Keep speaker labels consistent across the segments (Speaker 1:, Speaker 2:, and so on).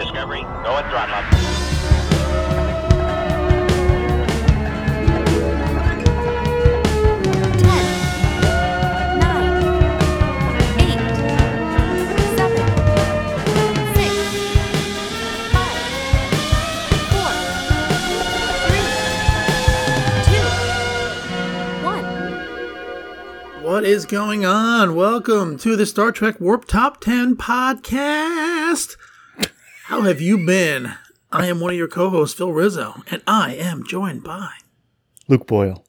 Speaker 1: Discovery, go and throttle up.
Speaker 2: What is going on? Welcome to the Star Trek Warp Top 10 podcast. How have you been? I am one of your co hosts, Phil Rizzo, and I am joined by
Speaker 3: Luke Boyle.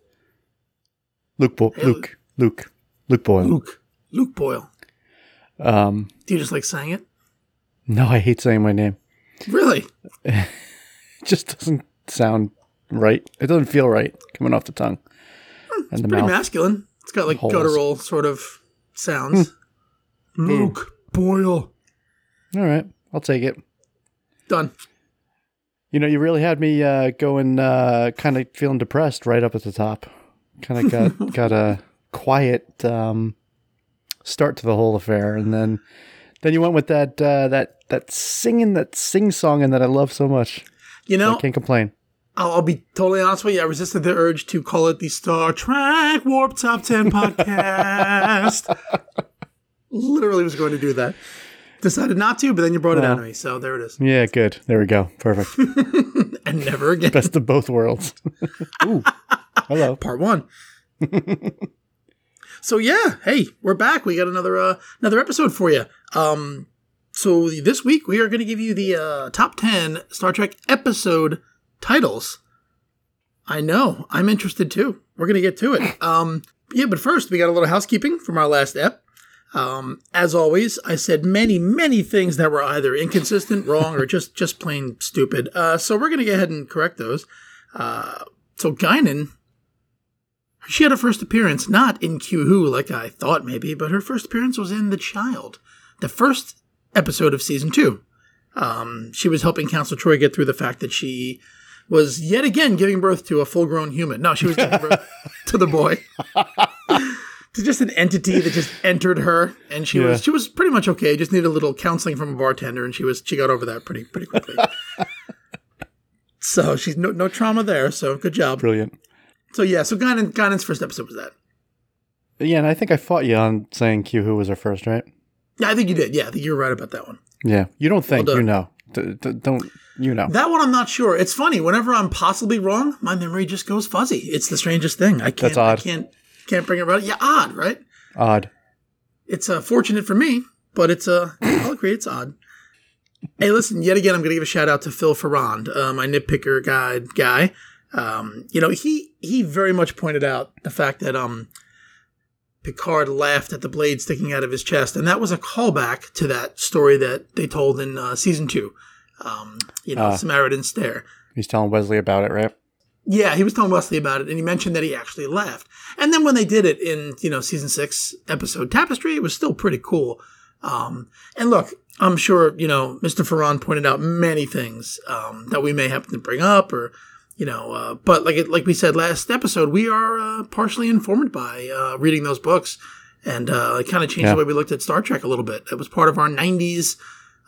Speaker 3: Luke Bo-
Speaker 2: Hey,
Speaker 3: Luke. Luke. Luke Boyle.
Speaker 2: Luke. Luke Boyle.
Speaker 3: Um,
Speaker 2: Do you just like saying it?
Speaker 3: no, I hate saying my name.
Speaker 2: Really?
Speaker 3: It just doesn't sound right. It doesn't feel right coming off the tongue and the
Speaker 2: Pretty
Speaker 3: mouth.
Speaker 2: masculine. It's got like
Speaker 3: Holes.
Speaker 2: guttural sort of sounds. Luke Boyle.
Speaker 3: All right, I'll take it.
Speaker 2: Done.
Speaker 3: You know, you really had me uh, going, uh, kind of feeling depressed right up at the top. Kind of got got a quiet um, start to the whole affair, and then then you went with that uh, that that singing, that sing songing that I love so much.
Speaker 2: You know,
Speaker 3: I can't complain.
Speaker 2: I'll, I'll be totally honest with you. I resisted the urge to call it the Star Trek Warp Top 10 podcast. Literally was going to do that. Decided not to, but then you brought it out to me. So there it is.
Speaker 3: Yeah, good. There we go. Perfect.
Speaker 2: And never again.
Speaker 3: Best of both worlds. Ooh, hello.
Speaker 2: Part one. so yeah, hey, we're back. We got another uh, another episode for you. Um, so this week we are going to give you the uh, top ten Star Trek episode titles. I know, I'm interested too. We're going to get to it. Um, yeah, but first we got a little housekeeping from our last ep. Um, as always, I said many, many things that were either inconsistent, wrong, or just just plain stupid. Uh, so we're going to go ahead and correct those. Uh, so Guinan she had her first appearance not in Q Who like I thought maybe, but her first appearance was in The Child, the first episode of season two. Um, she was helping Council Troi get through the fact that she was yet again giving birth to a full grown human. No, she was giving birth to the boy. to just an entity that just entered her and she
Speaker 3: Yeah.
Speaker 2: was she was pretty much okay, just needed a little counseling from a bartender and she was she got over that pretty pretty quickly. so she's no no trauma there, so good job.
Speaker 3: Brilliant.
Speaker 2: So yeah, so Guinan, Guinan's first episode was that.
Speaker 3: Yeah, and I think I fought you on saying Q Who was her first, right?
Speaker 2: Yeah, I think you did. Yeah, I think you were right about that one.
Speaker 3: Yeah. You don't think,
Speaker 2: Well
Speaker 3: you know. D- d- don't, you know.
Speaker 2: That one I'm not sure. It's funny. Whenever I'm possibly wrong, my memory just goes fuzzy. It's the strangest thing. I can't.
Speaker 3: That's odd.
Speaker 2: I can't. Can't bring it right. Yeah, odd, right?
Speaker 3: Odd.
Speaker 2: It's uh, fortunate for me, but it's uh, I'll agree it's odd. Hey, listen. Yet again, I'm going to give a shout out to Phil Farrand, uh, my nitpicker guide guy. Um, you know, he he very much pointed out the fact that um, Picard laughed at the blade sticking out of his chest, and that was a callback to that story that they told in uh, season two. Um, you know,
Speaker 3: Ah.
Speaker 2: Samaritan Snare.
Speaker 3: He's telling Wesley about it, right?
Speaker 2: Yeah, he was telling Wesley about it, and he mentioned that he actually laughed. And then when they did it in you know season six episode Tapestry, it was still pretty cool. Um, and look, I'm sure you know Mr. Farrand pointed out many things um, that we may happen to bring up, or you know, uh, but like it, like we said last episode, we are uh, partially informed by uh, reading those books, and uh, it kind of changed
Speaker 3: Yeah.
Speaker 2: the way we looked at Star Trek a little bit. It was part of our '90s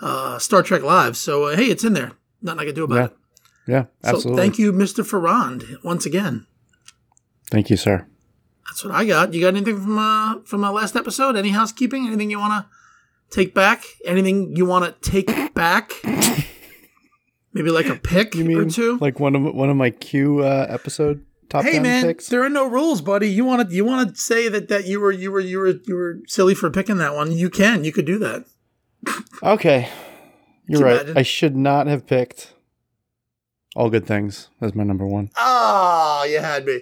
Speaker 2: uh, Star Trek lives, so uh, hey, it's in there. Nothing I can do about
Speaker 3: Yeah.
Speaker 2: it.
Speaker 3: Yeah, absolutely.
Speaker 2: So thank you, Mr. Farrand, once again.
Speaker 3: Thank you, sir.
Speaker 2: That's what I got. You got anything from uh from our last episode? Any housekeeping? Anything you want to take back? Anything you want to take back? Maybe like a pick
Speaker 3: You
Speaker 2: or
Speaker 3: mean
Speaker 2: two.
Speaker 3: like one of one of my Q uh, episode top
Speaker 2: hey
Speaker 3: 10
Speaker 2: man,
Speaker 3: picks?
Speaker 2: there are no rules, buddy. You want to you want to say that that you were you were you were you were silly for picking that one? You can. You could do that.
Speaker 3: Okay. You're
Speaker 2: you
Speaker 3: right.
Speaker 2: imagine?
Speaker 3: I should not have picked All Good Things as my number one.
Speaker 2: Oh, you had me.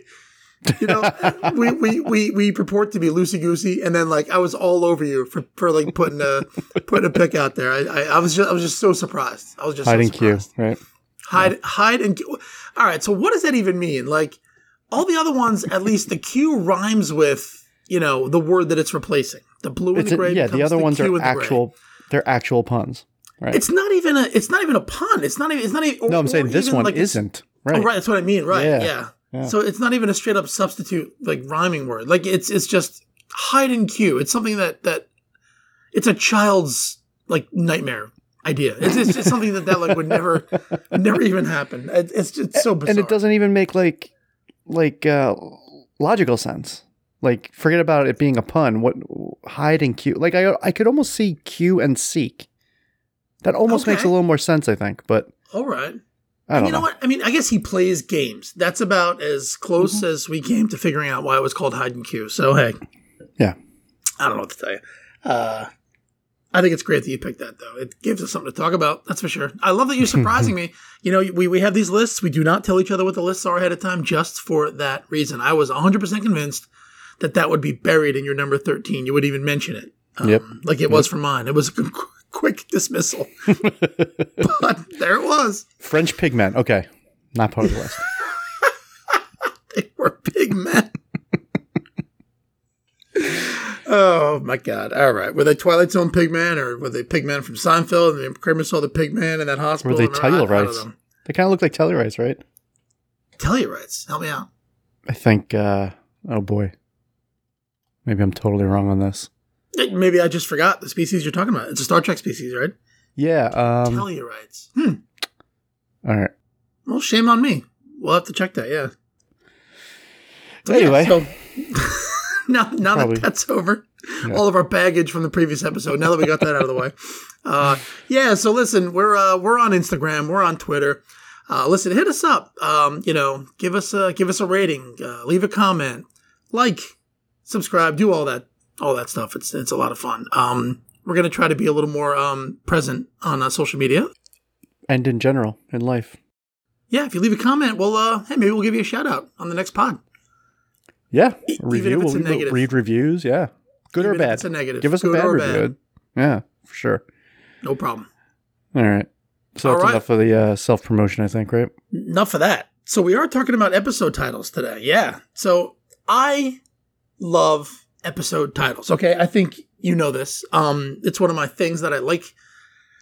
Speaker 2: You know, we, we, we, we purport to be loosey goosey, and then like I was all over you for, for like putting a putting a pick out there. I, I, I was just I was just so surprised. I was just
Speaker 3: Hiding
Speaker 2: so
Speaker 3: Q, right?
Speaker 2: Hide hide and Q. All right. So what does that even mean? Like all the other ones, at least the Q rhymes with you know the word that it's replacing. The blue and
Speaker 3: It's
Speaker 2: the
Speaker 3: a-
Speaker 2: gray.
Speaker 3: yeah, the other ones
Speaker 2: Q
Speaker 3: are
Speaker 2: and the gray.
Speaker 3: actual. They're actual puns, right?
Speaker 2: It's not even a. It's not even a pun. It's not even. It's not even.
Speaker 3: no, I'm saying this one
Speaker 2: like
Speaker 3: isn't.
Speaker 2: Oh,
Speaker 3: Right.
Speaker 2: right. That's what I mean. Right.
Speaker 3: Yeah.
Speaker 2: Yeah.
Speaker 3: Yeah.
Speaker 2: So it's not even a straight up substitute like rhyming word. Like it's it's just hide and cue. It's something that that it's a child's like nightmare idea. It's, it's just something that that like would never, never even happen. It, it's just so bizarre.
Speaker 3: and it doesn't even make like like uh logical sense like forget about it being a pun what hide and cue? like i i could almost see cue and seek that almost makes a little more sense i think but
Speaker 2: All right.
Speaker 3: I don't
Speaker 2: you know,
Speaker 3: know,
Speaker 2: what? I mean, I guess he plays games. That's about as close
Speaker 3: Mm-hmm.
Speaker 2: as we came to figuring out why it was called hide and Q. So hey,
Speaker 3: Yeah.
Speaker 2: I don't know what to tell you. Uh, I think it's great that you picked that, though. It gives us something to talk about. That's for sure. I love that you're surprising me. You know, we, we have these lists. We do not tell each other what the lists are ahead of time, just for that reason. I was 100% convinced that that would be buried in your number 13. You would even mention it. Um,
Speaker 3: Yep.
Speaker 2: Like it was for mine. It was quick dismissal. but there it was.
Speaker 3: french pigmen okay not part of the list
Speaker 2: They were big men. oh my god! All right, were they Twilight Zone pigmen or were they pigmen from Seinfeld? And Kramer saw the pigman in that hospital.
Speaker 3: were they
Speaker 2: and I- I don't Tellarites
Speaker 3: they kind of look like Tellarites right
Speaker 2: Tellarites. Help me out.
Speaker 3: i think uh oh boy maybe i'm totally wrong on this
Speaker 2: Maybe I just forgot the species you're talking about. It's a Star Trek species, right?
Speaker 3: yeah um
Speaker 2: Tellarites. Hmm.
Speaker 3: all right
Speaker 2: Well, shame on me. We'll have to check that. Yeah. So,
Speaker 3: Anyway.
Speaker 2: so now now
Speaker 3: Probably.
Speaker 2: that that's over,
Speaker 3: Yeah.
Speaker 2: all of our baggage from the previous episode. Now that we got that out of the way, uh, yeah. So listen, we're uh, we're on Instagram, we're on Twitter. Uh, listen, hit us up. Um, you know, give us a give us a rating, uh, leave a comment, like, subscribe, do all that all that stuff. It's it's a lot of fun. Um, we're gonna try to be a little more um, present on uh, social media.
Speaker 3: and in general in life
Speaker 2: Yeah, if you leave a comment, well, uh, hey, maybe we'll give you a shout out on the next pod.
Speaker 3: Yeah,
Speaker 2: E-
Speaker 3: review.
Speaker 2: if it's a
Speaker 3: we'll- read reviews. Yeah, good or
Speaker 2: Even if
Speaker 3: bad.
Speaker 2: it's a negative.
Speaker 3: Give us a bad
Speaker 2: or
Speaker 3: review. Yeah, for sure.
Speaker 2: No problem.
Speaker 3: All right. So
Speaker 2: All
Speaker 3: that's
Speaker 2: right.
Speaker 3: enough of the uh, self promotion, I think. Right?
Speaker 2: Enough of that. So we are talking about episode titles today. Yeah. So I love episode titles. Okay, I think you know this. Um, it's one of my things that I like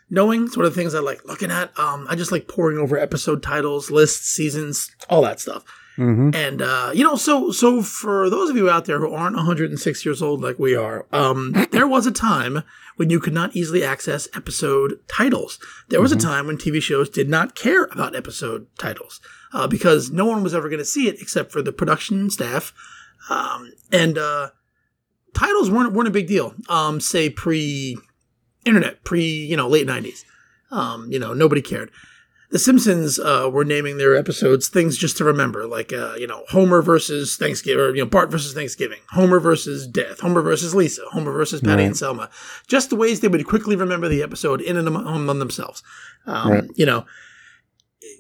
Speaker 2: knowing. It's one of the things I like looking at. Um, I just like poring over episode titles, lists, seasons, all that stuff.
Speaker 3: Mm-hmm.
Speaker 2: And uh, you know, so so for those of you out there who aren't 106 years old like we are, um, there was a time when you could not easily access episode titles. There was a time when TV shows did not care about episode titles uh, because no one was ever going to see it except for the production staff, um, and uh, titles weren't weren't a big deal. Um, say pre internet, pre you know late 90s. Um, you know, nobody cared. The Simpsons uh, were naming their episodes things just to remember, like uh, you know Homer versus Thanksgiving, or you know Bart versus Thanksgiving, Homer versus Death, Homer versus Lisa, Homer versus Patty
Speaker 3: Right.
Speaker 2: and Selma. Just the ways they would quickly remember the episode in and among among themselves. Um,
Speaker 3: Right.
Speaker 2: You know,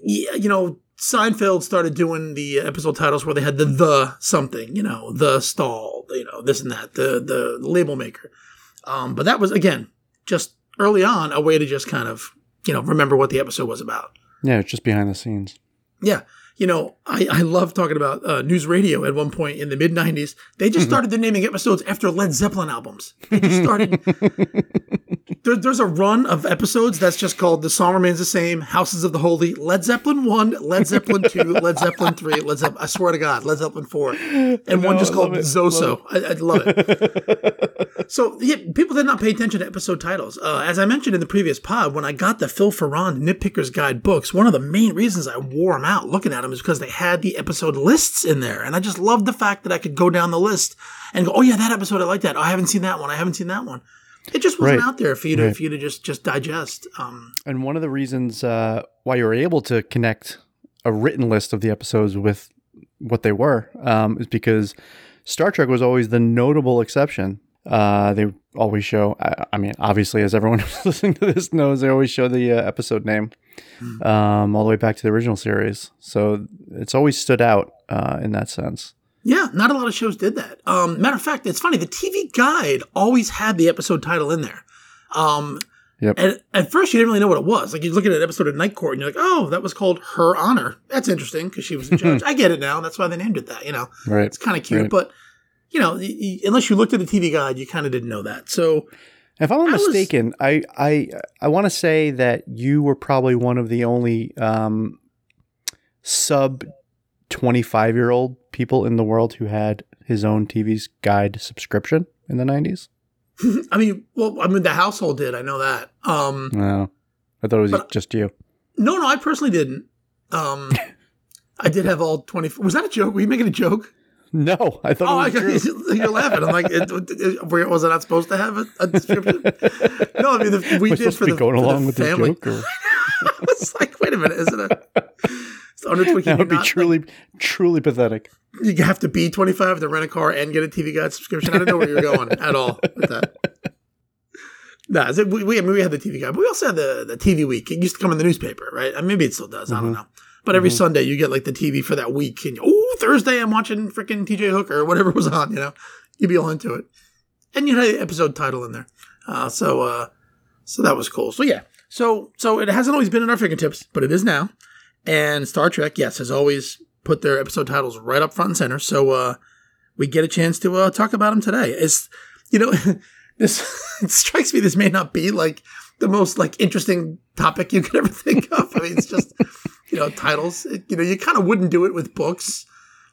Speaker 2: yeah, you know Seinfeld started doing the episode titles where they had the the something, you know, the stall, you know, this and that, the the label maker. Um, but that was again just early on a way to just kind of you know remember what the episode was about.
Speaker 3: Yeah, it's just behind the scenes.
Speaker 2: Yeah. You know, I, I love talking about uh, NewsRadio at one point in the mid 90s. They just started their naming episodes after Led Zeppelin albums. They just started. there, there's a run of episodes that's just called The Song Remains the Same, Houses of the Holy, Led Zeppelin 1, Led Zeppelin 2, Led Zeppelin 3, Led Zeppelin, I swear to God, Led Zeppelin 4, and one
Speaker 3: know,
Speaker 2: just called
Speaker 3: love it,
Speaker 2: Zoso. I, I love it. So yeah, people did not pay attention to episode titles. Uh, as I mentioned in the previous pod, when I got the Phil Farrand Nitpicker's Guide books, one of the main reasons I wore them out looking at them is because they had the episode lists in there, and I just loved the fact that I could go down the list and go, "Oh yeah, that episode I like that. Oh, I haven't seen that one. I haven't seen that one." It just wasn't
Speaker 3: Right.
Speaker 2: out there for you to
Speaker 3: Right.
Speaker 2: for you to just just digest. Um,
Speaker 3: And one of the reasons uh, why you were able to connect a written list of the episodes with what they were um, is because Star Trek was always the notable exception. Uh, they always show, I, I mean, obviously, as everyone who's listening to this knows, they always show the uh, episode name um, all the way back to the original series. So it's always stood out uh, in that sense.
Speaker 2: Yeah, not a lot of shows did that. Um, matter of fact, it's funny. The TV guide always had the episode title in there. Um,
Speaker 3: Yep.
Speaker 2: and at first, you didn't really know what it was. Like you look at an episode of Night Court, and you're like, "Oh, that was called Her Honor." That's interesting because she was a judge. I get it now. That's why they named it that. You know,
Speaker 3: Right.
Speaker 2: it's kind of cute,
Speaker 3: Right.
Speaker 2: but you know, unless you looked at the TV guide, you kind of didn't know that. So
Speaker 3: If I'm not
Speaker 2: I was-
Speaker 3: mistaken, I I I want to say that you were probably one of the only um, sub 25 year old people in the world who had his own TV's guide subscription in the 90s.
Speaker 2: I mean, well, I mean, the household did. I know that. Um,
Speaker 3: No. I thought it was just you.
Speaker 2: No, no, I personally didn't. Um, I did have all twenty. Was that a joke? Were you making a joke?
Speaker 3: No, I thought
Speaker 2: Oh, I,
Speaker 3: it was true.
Speaker 2: you're laughing. I'm like, it, it, where- was I not supposed to have a, a description? No, I mean, the, we
Speaker 3: We're
Speaker 2: did for the,
Speaker 3: going
Speaker 2: for the
Speaker 3: along with this
Speaker 2: family.
Speaker 3: joke. Or,
Speaker 2: it's like, wait a minute, isn't it? It's under
Speaker 3: that would be
Speaker 2: not,
Speaker 3: truly, truly pathetic.
Speaker 2: you have to be 25 to rent a car and get a TV Guide subscription. I don't know where you're going at all with that. Nah, so we, we, I mean, we had the TV Guide, but we also had the, the TV Week. It used to come in the newspaper, right? And maybe it still does. I don't mm-hmm. know. But every mm-hmm. Sunday you get like the TV for that week. And oh, Thursday I'm watching freaking TJ Hooker or whatever was on, you know? You'd be all into it. And you had the episode title in there. Uh, so, uh, so that was cool. So yeah. So, so it hasn't always been in our fingertips, but it is now. And Star Trek, yes, has always put their episode titles right up front and center. So, uh, we get a chance to uh, talk about them today. It's, you know, this it strikes me this may not be like the most like interesting topic you could ever think of. I mean, it's just you know titles. It- you know, you kind of wouldn't do it with books,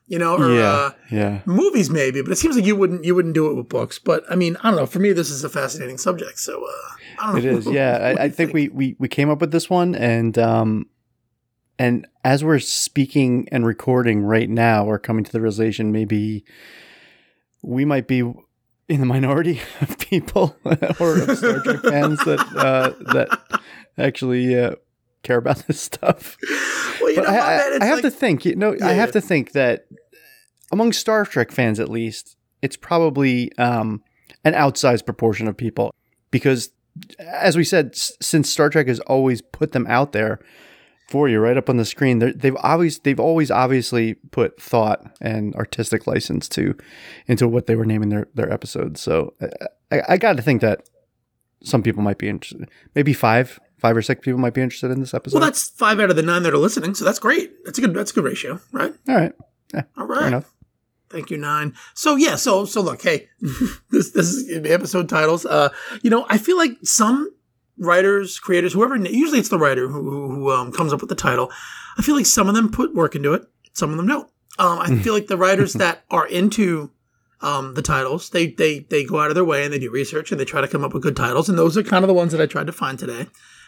Speaker 2: you know, or
Speaker 3: yeah,
Speaker 2: uh,
Speaker 3: yeah.
Speaker 2: movies maybe. But it seems like you wouldn't you wouldn't do it with books. But I mean, I don't know. For me, this is a fascinating subject. So uh, I don't
Speaker 3: It
Speaker 2: know.
Speaker 3: is, yeah. I, I
Speaker 2: you
Speaker 3: think we, we we came up with this one, and um, and as we're speaking and recording right now, we're coming to the realization maybe we might be in the minority of people or of Star Trek fans that uh, that actually uh, care about this stuff.
Speaker 2: Well, you know,
Speaker 3: I, I,
Speaker 2: man?
Speaker 3: I have
Speaker 2: like-
Speaker 3: to think. You know,
Speaker 2: Yeah,
Speaker 3: I have
Speaker 2: yeah.
Speaker 3: to think that among Star Trek fans, at least, it's probably um, an outsized proportion of people because, as we said, s- since Star Trek has always put them out there for you, right up on the screen, they've always they've always obviously put thought and artistic license to into what they were naming their their episodes. So I, I, I got to think that some people might be interested. Maybe five, five or six people might be interested in this episode.
Speaker 2: well, that's five out of the nine that are listening, so that's great. That's a good. That's a good ratio, right?
Speaker 3: all right.
Speaker 2: All
Speaker 3: Fair enough.
Speaker 2: Thank you, nine. So yeah, so so look, hey, this this is the episode titles. Uh, you know, I feel like some writers, creators, whoever, usually it's the writer who who, who um, comes up with the title. I feel like some of them put work into it, some of them don't. Um, I feel like the writers that are into um, the titles, they they they go out of their way and they do research and they try to come up with good titles, and those are kind of the ones that I tried to find today.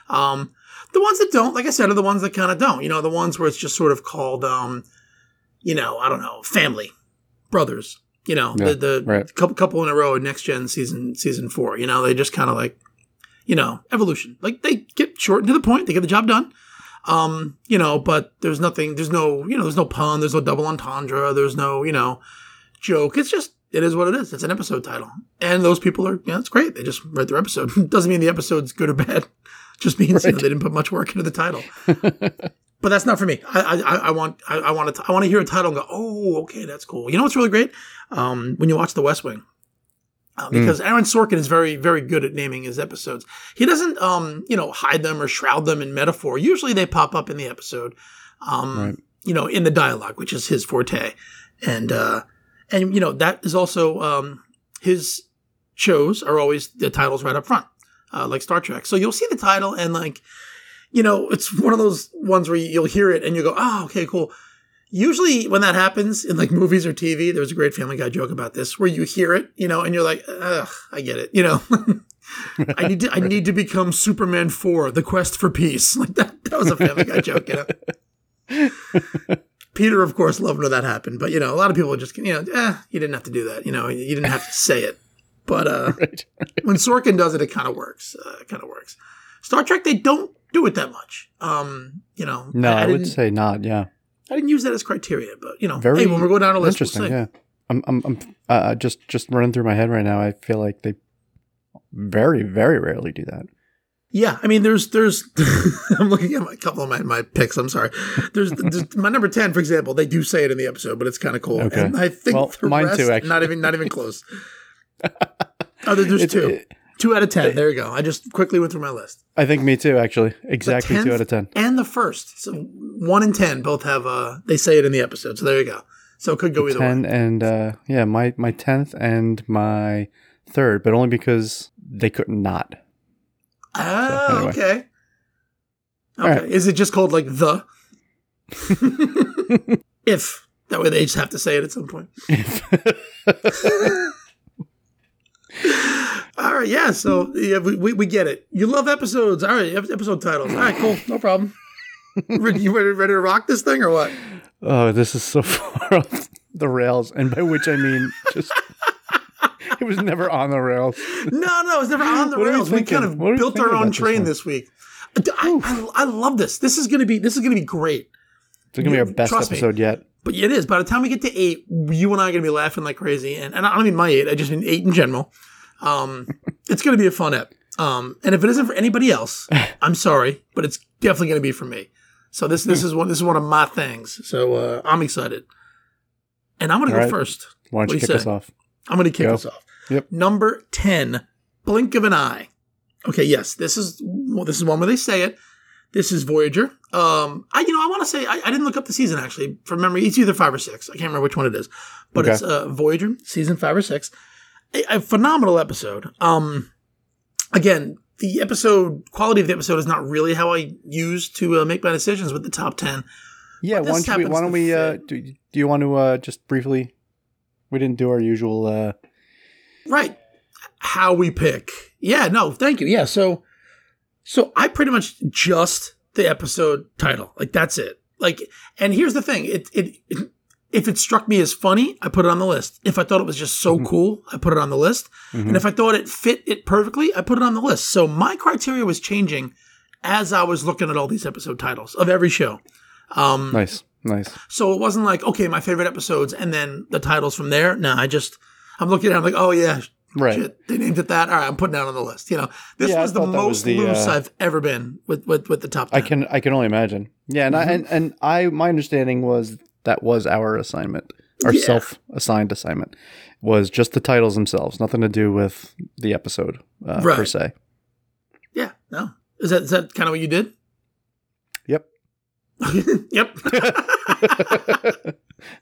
Speaker 2: Um, the ones that don't, like I said, are the ones that kind of don't. You know, the ones where it's just sort of called, um, you know, I don't know, family, brothers. You know,
Speaker 3: Yeah,
Speaker 2: the the
Speaker 3: right.
Speaker 2: couple couple in a row in next gen season season four. You know, they just kind of like, you know, evolution. Like they get short and to the point. They get the job done. Um, you know, but there's nothing. There's no, you know, there's no pun. There's no double entendre. There's no, you know, joke. It's just it is what it is. It's an episode title, and those people are yeah, it's great. They just write their episode. Doesn't mean the episode's good or bad. Just means you know, they didn't put much work into the title. but that's not for me. I I, I want I, I want to I want to hear a title and go, oh, okay, that's cool. You know what's really great? Um, when you watch The West Wing. Uh, because Aaron Sorkin is very, very good at naming his episodes. He doesn't, um, you know, hide them or shroud them in metaphor. Usually, they pop up in the episode, um,
Speaker 3: Right.
Speaker 2: you know, in the dialogue, which is his forte, and uh, and you know that is also um, his shows are always the titles right up front, uh, like Star Trek. So you'll see the title and like, you know, it's one of those ones where you'll hear it and you go, oh, okay, cool. Usually when that happens in like movies or TV, there's a great Family Guy joke about this where you hear it, you know, and you're like, ugh, I get it, you know. I need to I need to become Superman 4, The Quest for Peace. Like that that was a Family Guy joke, you know. Peter, of course, loved when that happened, but you know, a lot of people just you know, eh, you didn't have to do that. You know, you didn't have to say it. But uh
Speaker 3: Right.
Speaker 2: when Sorkin does it, it kind of works. Uh, it kind of works. Star Trek, they don't do it that much. Um, you know,
Speaker 3: No, I, would
Speaker 2: didn't,
Speaker 3: say not. Yeah.
Speaker 2: I didn't use that as criteria, but you know,
Speaker 3: Very
Speaker 2: hey, when we go down a list, we'll
Speaker 3: Interesting. yeah. I'm. I'm. I'm uh, just. Just running through my head right now. I feel like they very, very rarely do that.
Speaker 2: Yeah, I mean, there's, there's, I'm looking at my, a couple of my, my picks. I'm sorry. There's, there's my number ten, for example. They do say it in the episode, but it's kind of cool.
Speaker 3: Okay.
Speaker 2: And I think
Speaker 3: Well, mine
Speaker 2: rest,
Speaker 3: too, actually.
Speaker 2: Not even, not even close. oh, there's
Speaker 3: It's-
Speaker 2: two,
Speaker 3: it-
Speaker 2: two out of ten. There you go. I just quickly went through my list.
Speaker 3: I think me too. Actually, exactly two out of ten.
Speaker 2: And the first, so one and ten both have. uh They say it in the episode, so there you go. So it could go either
Speaker 3: Ten
Speaker 2: way.
Speaker 3: and uh, yeah, my my tenth and my third, but only because they couldn't not.
Speaker 2: Ah,
Speaker 3: anyway.
Speaker 2: okay. Okay.
Speaker 3: right.
Speaker 2: Is it just called like the? if that way they just have to say it at some point. All right, yeah. So yeah, we, we, we get it. You love episodes. All right, episode titles. All right, cool, no problem. Ready- you ready, ready to rock this thing or what?
Speaker 3: Oh, this is so far off the rails, and by which I mean just it was never on the rails.
Speaker 2: No, no, it was never on the rails. We, kind of
Speaker 3: What are we
Speaker 2: built our own
Speaker 3: about this
Speaker 2: train this week. I, I, I love this. This is gonna be this is gonna be great.
Speaker 3: It's gonna be our best
Speaker 2: Trust me.
Speaker 3: episode yet.
Speaker 2: But it is. By the time we get to eight, you and I are gonna be laughing like crazy. And, and I don't mean my eight. I just mean eight in general. Um, it's gonna be a fun ep. Um, and if it isn't for anybody else, I'm sorry, but it's definitely gonna be for me. So this this is one this is one of my things. So uh, I'm excited. And I'm gonna go
Speaker 3: right.
Speaker 2: first.
Speaker 3: Why don't
Speaker 2: What
Speaker 3: you kick us off?
Speaker 2: I'm going to kick
Speaker 3: Go.
Speaker 2: us off.
Speaker 3: Yep.
Speaker 2: Number 10, Blink of an Eye. Okay, yes, this is well, this is one where they say it. This is Voyager. Um, I you know I want to say I, I didn't look up the season actually from memory. It's either five or six. I can't remember which one it is, but
Speaker 3: Okay.
Speaker 2: it's uh, Voyager season five or six. A, a phenomenal episode. Um, again, the episode quality of the episode is not really how I use to uh, make my decisions with the top ten.
Speaker 3: Yeah, why don't, we, why don't we? Uh, do, do you want to uh, just briefly? We didn't do our usual. Uh,
Speaker 2: Right. How we pick. Yeah, no, thank you. Yeah, so so I pretty much just the episode title. Like that's it. Like and here's the thing. It it, it if it struck me as funny, I put it on the list. If I thought it was just so cool, I put it on the list. And if I thought it fit it perfectly, I put it on the list. So my criteria was changing as I was looking at all these episode titles of every show. Um,
Speaker 3: nice, nice.
Speaker 2: so it wasn't like, okay, my favorite episodes and then the titles from there. No, I just, I'm looking at it, I'm like, oh yeah,
Speaker 3: Right.
Speaker 2: shit, they named it that. All right, I'm putting that on the list. You know, this
Speaker 3: Yeah,
Speaker 2: was the
Speaker 3: that was
Speaker 2: most
Speaker 3: the,
Speaker 2: loose
Speaker 3: uh,
Speaker 2: I've ever been with, with, with the top 10.
Speaker 3: I can I can only imagine. Yeah, and
Speaker 2: Mm-hmm.
Speaker 3: I and, and I my understanding was that was our assignment, our
Speaker 2: Yeah.
Speaker 3: self assigned assignment, was just the titles themselves, nothing to do with the episode uh, per se.
Speaker 2: Yeah, no. Is that, is that kind of what you did?
Speaker 3: Yep.
Speaker 2: yep.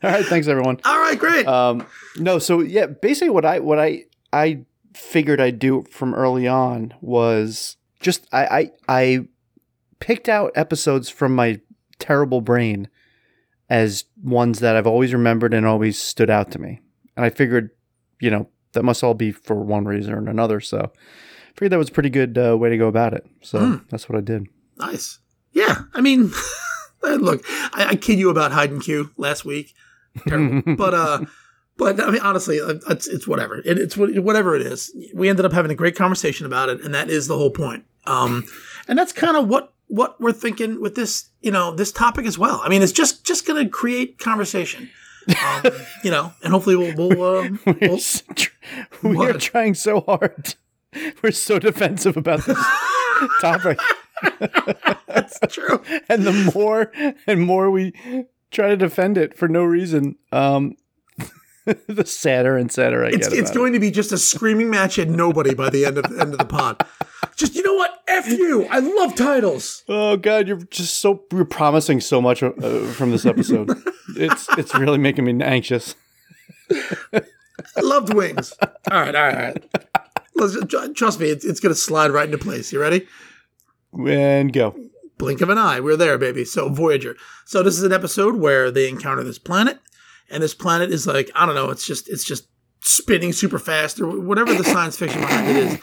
Speaker 3: All right, thanks everyone.
Speaker 2: All right, great.
Speaker 3: Um, no, so yeah, basically what I what I I figured I'd do from early on was just I I, I picked out episodes from my terrible brain as ones that I've always remembered and always stood out to me, and I figured, you know, that must all be for one reason or another. So, I figured that was a pretty good uh, way to go about it. So
Speaker 2: Hmm.
Speaker 3: that's what I did.
Speaker 2: nice. Yeah, I mean, look, I, I kid you about hide and Q last week. Terrible. but uh but I mean honestly uh, it's, it's whatever. It, it's whatever it is. We ended up having a great conversation about it and that is the whole point. Um and that's kind of what what we're thinking with this you know this topic as well. I mean it's just just gonna create conversation. Um, you know and hopefully we'll we'll, um,
Speaker 3: We're,
Speaker 2: we'll
Speaker 3: we are trying so hard. We're so defensive about this topic.
Speaker 2: that's true.
Speaker 3: And the more and more we try to defend it for no reason, um, the sadder and sadder I
Speaker 2: it's,
Speaker 3: get.
Speaker 2: it's going to be just a screaming match at nobody by the end of end of the pod just you know what f you i love titles.
Speaker 3: Oh God, you're just so you're promising so much uh, from this episode. it's it's really making me anxious.
Speaker 2: I loved wings. All right, all right, all right. Trust me, it's, it's going to slide right into place. You ready?
Speaker 3: And go.
Speaker 2: Blink of an eye. We're there, baby. So, Voyager. So, this is an episode where they encounter this planet, and this planet is like, I don't know, it's just, it's just spinning super fast or whatever the science fiction behind it is.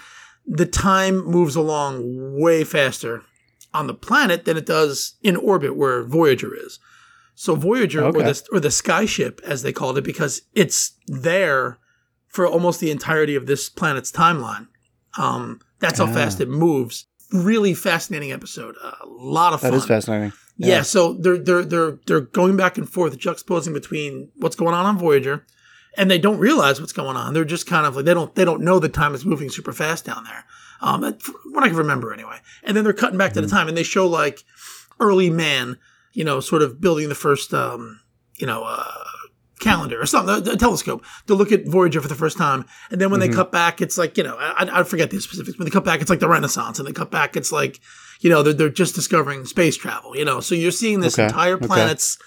Speaker 2: The time moves along way faster on the planet than it does in orbit where Voyager is. So Voyager,
Speaker 3: Okay.
Speaker 2: or the or the skyship, as they called it, because it's there for almost the entirety of this planet's timeline. Um, that's how
Speaker 3: Ah.
Speaker 2: fast it moves. Really fascinating episode. A lot of
Speaker 3: That
Speaker 2: fun.
Speaker 3: is fascinating.
Speaker 2: Yeah. so they're they're they're they're going back and forth, juxtaposing between what's going on on Voyager, and they don't realize what's going on. They're just kind of like they don't they don't know the time is moving super fast down there. Um, that- what I can remember anyway. And then they're cutting back to the time, and they show like early man, you know, sort of building the first, um, you know, uh, calendar or something, a telescope to look at Voyager for the first time. And then when they cut back, it's like, you know, I, I forget the specifics. When they cut back, it's like the Renaissance. And they cut back, it's like, you know, they're, they're just discovering space travel, you know. So you're seeing this
Speaker 3: Okay,
Speaker 2: entire
Speaker 3: okay.
Speaker 2: planet's,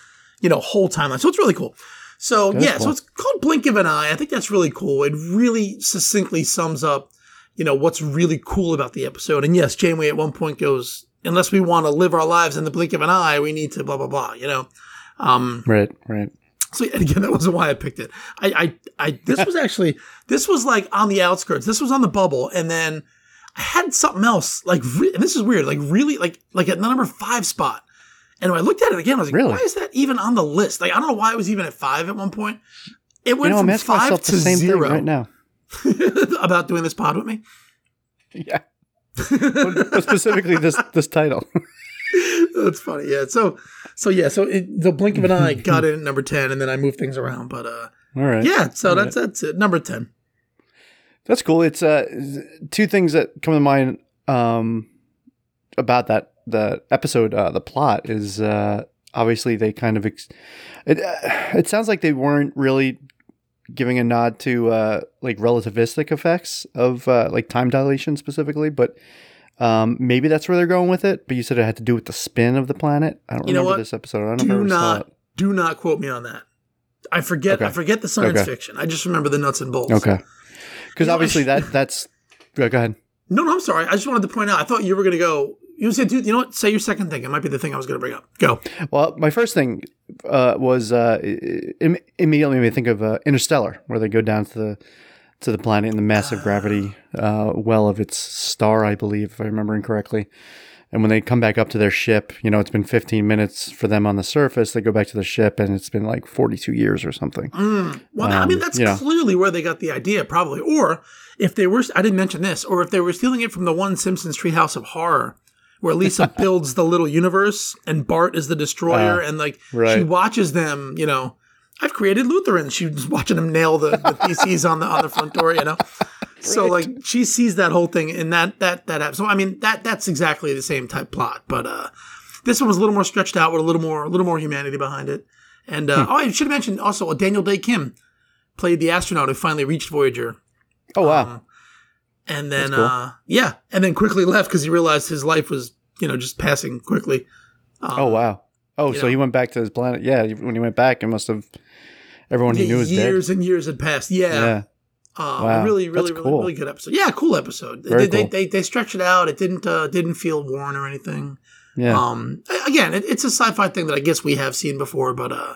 Speaker 2: you know, whole timeline. So it's really cool. So yeah, so it's called Blink of an Eye. I think that's really cool. It really succinctly sums up, you know, what's really cool about the episode. And yes, Janeway at one point goes, unless we want to live our lives in the blink of an eye, we need to blah blah blah. You know, um,
Speaker 3: Right, right.
Speaker 2: So again, that wasn't why I picked it. I, I, I this was actually this was like on the outskirts. This was on the bubble, and then I had something else. Like re- and this is weird. Like really, like like at the number five spot. And when I looked at it again, I was like,
Speaker 3: Really?
Speaker 2: why is that even on the list? Like I don't know why it was even at five at one point. It
Speaker 3: You
Speaker 2: went
Speaker 3: know,
Speaker 2: from five to
Speaker 3: the same
Speaker 2: zero
Speaker 3: thing right now.
Speaker 2: about doing this pod with me.
Speaker 3: Yeah. specifically this this title.
Speaker 2: That's funny. Yeah. So so yeah. So it, the blink of an eye got in at number ten, and then I moved things around. But uh,
Speaker 3: All right.
Speaker 2: yeah. So that's that's it. Number ten.
Speaker 3: That's cool. It's uh two things that come to mind um about that the episode uh the plot is uh obviously they kind of ex- it uh, it sounds like they weren't really giving a nod to uh like relativistic effects of uh like time dilation specifically but um maybe that's where they're going with it but you said it had to do with the spin of the planet i don't
Speaker 2: You
Speaker 3: remember this episode i don't
Speaker 2: Do
Speaker 3: if I ever saw
Speaker 2: not do not quote me on that. I forget. I forget the science
Speaker 3: Okay.
Speaker 2: fiction. I just remember the nuts and bolts.
Speaker 3: okay because
Speaker 2: I
Speaker 3: obviously
Speaker 2: sh-
Speaker 3: that that's yeah, go ahead
Speaker 2: No, no. I'm sorry. I just wanted to point out. I thought you were going to go. You said, dude. You know what? Say your second thing. It might be the thing I was going to bring up. Go.
Speaker 3: Well, my first thing uh, was uh, im- immediately made me think of uh, Interstellar, where they go down to the to the planet in the massive gravity uh, well of its star, I believe, if I'm remembering correctly. And when they come back up to their ship, you know, it's been 15 minutes for them on the surface. They go back to the ship, and it's been like 42 years or something.
Speaker 2: Mm. Well, I mean,
Speaker 3: Um,
Speaker 2: that's
Speaker 3: you know.
Speaker 2: clearly where they got the idea, probably. Or if they were, I didn't mention this, or if they were stealing it from the one Simpsons Treehouse of Horror, where Lisa builds the little universe and Bart is the destroyer, and like she watches them. You know, I've created Lutherans. She's watching them nail the, the theses on the on the front door. You know. So like she sees that whole thing in that that that. So I mean that that's exactly the same type plot, but uh, this one was a little more stretched out with a little more a little more humanity behind it. And
Speaker 3: Hmm.
Speaker 2: uh, oh, I should have mentioned also Daniel Dae Kim played the astronaut who finally reached Voyager,
Speaker 3: Oh wow!
Speaker 2: um, and then
Speaker 3: cool.
Speaker 2: uh, yeah, and then quickly left because he realized his life was you know just passing quickly. Um,
Speaker 3: oh wow! Oh, so
Speaker 2: know.
Speaker 3: he went back to his planet. Yeah, when he went back, it must have everyone he knew was dead.
Speaker 2: years and years had passed. Yeah,
Speaker 3: Yeah.
Speaker 2: Uh,
Speaker 3: Wow,
Speaker 2: really, really, really,
Speaker 3: cool.
Speaker 2: really good episode. Yeah, cool episode. They, they,
Speaker 3: cool.
Speaker 2: they they stretched it out. It didn't uh, didn't feel worn or anything.
Speaker 3: Yeah.
Speaker 2: Um, again, it, it's a sci-fi thing that I guess we have seen before, but uh,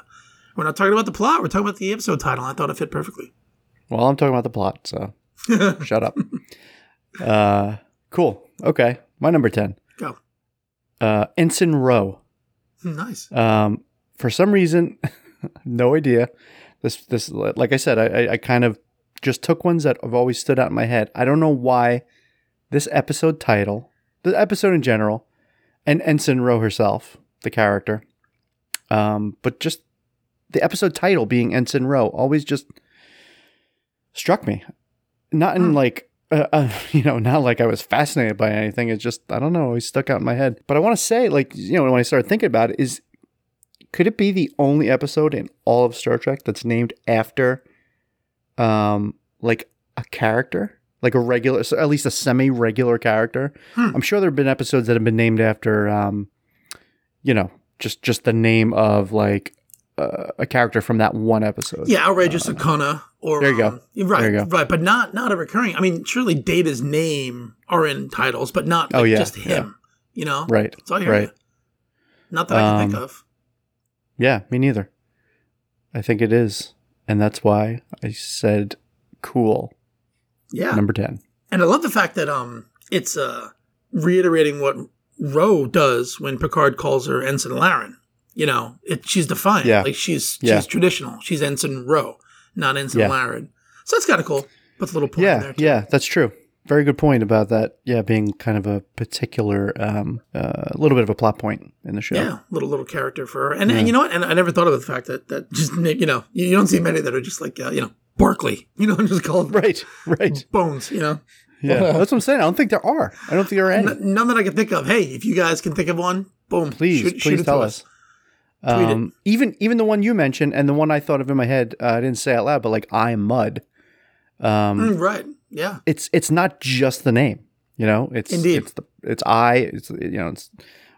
Speaker 2: we're not talking about the plot. We're talking about the episode title. I thought it fit perfectly.
Speaker 3: Well, I'm talking about the plot, so shut up. Uh, cool. Okay, my number ten.
Speaker 2: Go.
Speaker 3: Uh, Ensign Ro.
Speaker 2: nice.
Speaker 3: Um, for some reason, no idea. This, this, like I said, I, I, I kind of just took ones that have always stood out in my head. I don't know why this episode title, the episode in general, and Ensign Ro herself, the character, um, but just the episode title being Ensign Ro always just struck me. Not in
Speaker 2: Hmm.
Speaker 3: like, uh, uh, you know, not like I was fascinated by anything. It's just, I don't know, always stuck out in my head. But I want to say, like, you know, when I started thinking about it, is could it be the only episode in all of Star Trek that's named after, um, like a character, like a regular, so at least a semi-regular character?
Speaker 2: Hmm.
Speaker 3: I'm sure there have been episodes that have been named after, um, you know, just just the name of like uh, a character from that one episode.
Speaker 2: Yeah, outrageous Okona. Or
Speaker 3: there you go.
Speaker 2: um, right,
Speaker 3: There you go.
Speaker 2: right, but not not a recurring. I mean, surely Data's name are in titles, but not
Speaker 3: Oh, yeah,
Speaker 2: just him. You know,
Speaker 3: Right.
Speaker 2: I hear
Speaker 3: right.
Speaker 2: you. Not that I can think
Speaker 3: Um,
Speaker 2: of.
Speaker 3: Yeah, me neither. I think it is, and that's why I said cool.
Speaker 2: Yeah,
Speaker 3: Number ten.
Speaker 2: And I love the fact that um it's uh reiterating what Ro does when Picard calls her Ensign Laren. You know, it she's defiant.
Speaker 3: Yeah.
Speaker 2: Like she's
Speaker 3: Yeah.
Speaker 2: she's traditional. She's Ensign Ro, not Ensign
Speaker 3: Yeah.
Speaker 2: Laren. So that's kind of cool. Puts a little point in
Speaker 3: Yeah,
Speaker 2: there. Too.
Speaker 3: yeah, that's true. Very good point about that. Yeah, being kind of a particular, um, a little bit of a plot point in the show.
Speaker 2: Yeah, little little character for her, and,
Speaker 3: Yeah.
Speaker 2: and you know what? And I never thought of the fact that that just you know you, don't see many that are just like uh, you know Barkley, you know, I'm just called
Speaker 3: Right, right.
Speaker 2: Bones, you know.
Speaker 3: Yeah, that's what I'm saying. I don't think there are. I don't think there are any.
Speaker 2: N- none that I can think of. Hey, if you guys can think of one, boom,
Speaker 3: please,
Speaker 2: shoot, shoot
Speaker 3: please
Speaker 2: it
Speaker 3: tell us.
Speaker 2: Tweet.
Speaker 3: Um, even even the one you mentioned and the one I thought of in my head, uh, I didn't say out loud, but like I Mudd. Um,
Speaker 2: Mm, right? Yeah.
Speaker 3: it's it's not just the name, you know. It's
Speaker 2: Indeed.
Speaker 3: It's the it's I. It's you know. It's